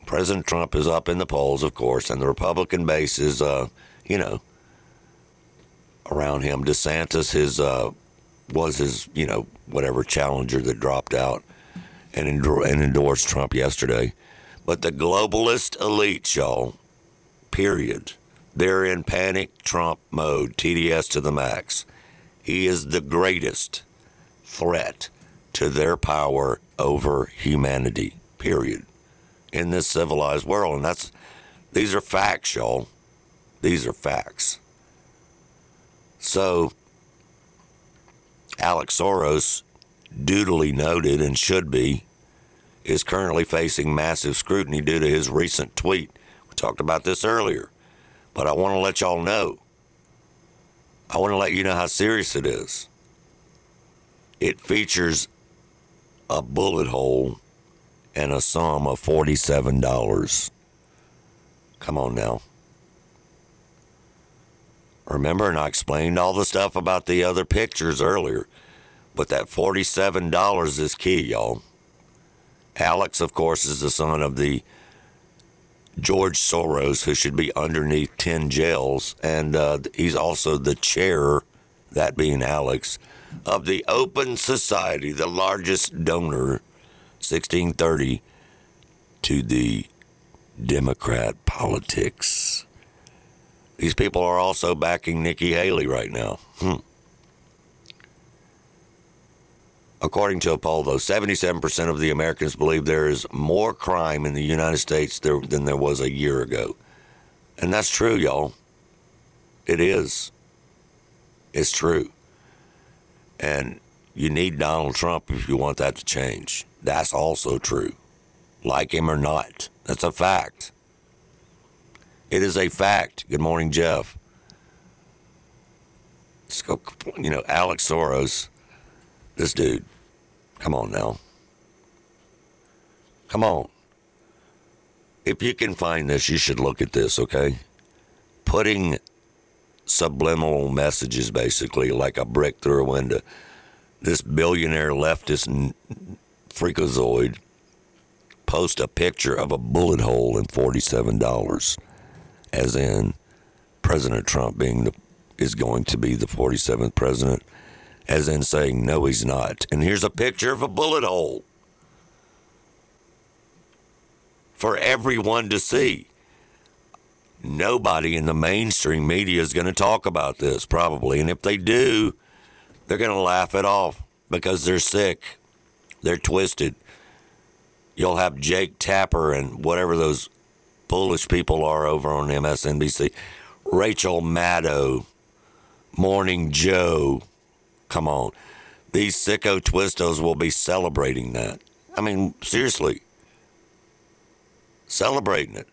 President Trump is up in the polls, of course, and the Republican base is, uh, you know, around him. DeSantis, his uh, was his, you know, whatever challenger that dropped out and, and endorsed Trump yesterday. But the globalist elite, y'all, period, they're in panic Trump mode, TDS to the max. He is the greatest threat to their power over humanity, period, in this civilized world. And that's, these are facts, y'all. These are facts. So, Alex Soros, dutifully noted and should be, is currently facing massive scrutiny due to his recent tweet. We talked about this earlier, but I want to let y'all know. I want to let you know how serious it is. It features a bullet hole and a sum of $47. Come on now. Remember, and I explained all the stuff about the other pictures earlier, but that $47 is key, y'all. Alex, of course, is the son of the George Soros, who should be underneath 10 jails. And uh, he's also the chair, that being Alex, of the Open Society, the largest donor, 1630, to the Democrat politics. These people are also backing Nikki Haley right now. Hmm. According to a poll, though, 77% of the Americans believe there is more crime in the United States there, than there was a year ago. And that's true, y'all. It is. It's true. And you need Donald Trump if you want that to change. That's also true. Like him or not. That's a fact. It is a fact. Good morning, Jeff. Let's go, you know, Alex Soros this dude. Come on now. Come on. If you can find this, you should look at this, okay? Putting subliminal messages, basically, like a brick through a window. This billionaire leftist freakazoid post a picture of a bullet hole in $47, as in President Trump being the is going to be the 47th president as in saying, no, he's not. And here's a picture of a bullet hole for everyone to see. Nobody in the mainstream media is going to talk about this, probably. And if they do, they're going to laugh it off because they're sick. They're twisted. You'll have Jake Tapper and whatever those foolish people are over on MSNBC. Rachel Maddow, Morning Joe, Come on. These sicko twistos will be celebrating that. I mean, seriously. Celebrating it.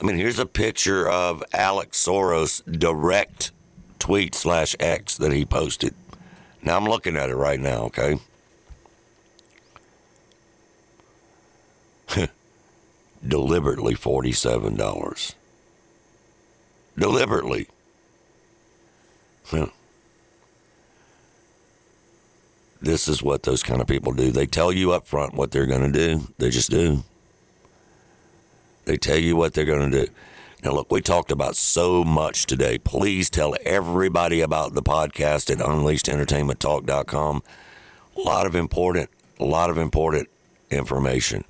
I mean, here's a picture of Alex Soros direct tweet slash X that he posted. Now I'm looking at it right now, okay? Deliberately $47. Deliberately. This is what those kind of people do. They tell you up front what they're going to do. They just do. They tell you what they're going to do. Now, look, we talked about so much today. Please tell everybody about the podcast at unleashedentertainmenttalk.com. A lot of important, a lot of important information.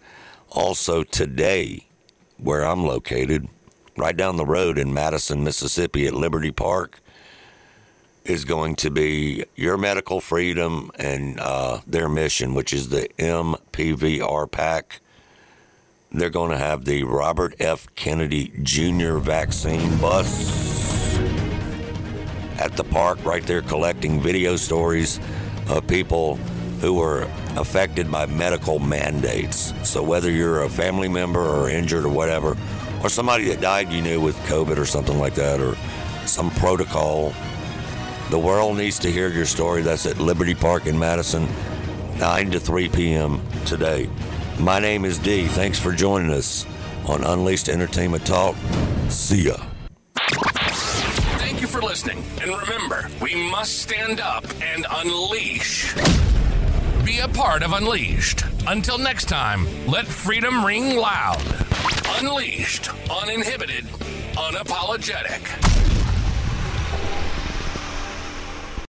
Also, today, where I'm located, right down the road in Madison, Mississippi at Liberty Park, is going to be Your Medical Freedom and uh, their mission, which is the MPVR PAC. They're going to have the Robert F. Kennedy Jr. vaccine bus at the park right there collecting video stories of people who were affected by medical mandates. So whether you're a family member or injured or whatever, or somebody that died you knew with COVID or something like that, or some protocol, the world needs to hear your story. That's at Liberty Park in Madison, 9 to 3 p.m. today. My name is D. Thanks for joining us on Unleashed Entertainment Talk. See ya. Thank you for listening. And remember, we must stand up and unleash. Be a part of Unleashed. Until next time, let freedom ring loud. Unleashed, uninhibited, unapologetic.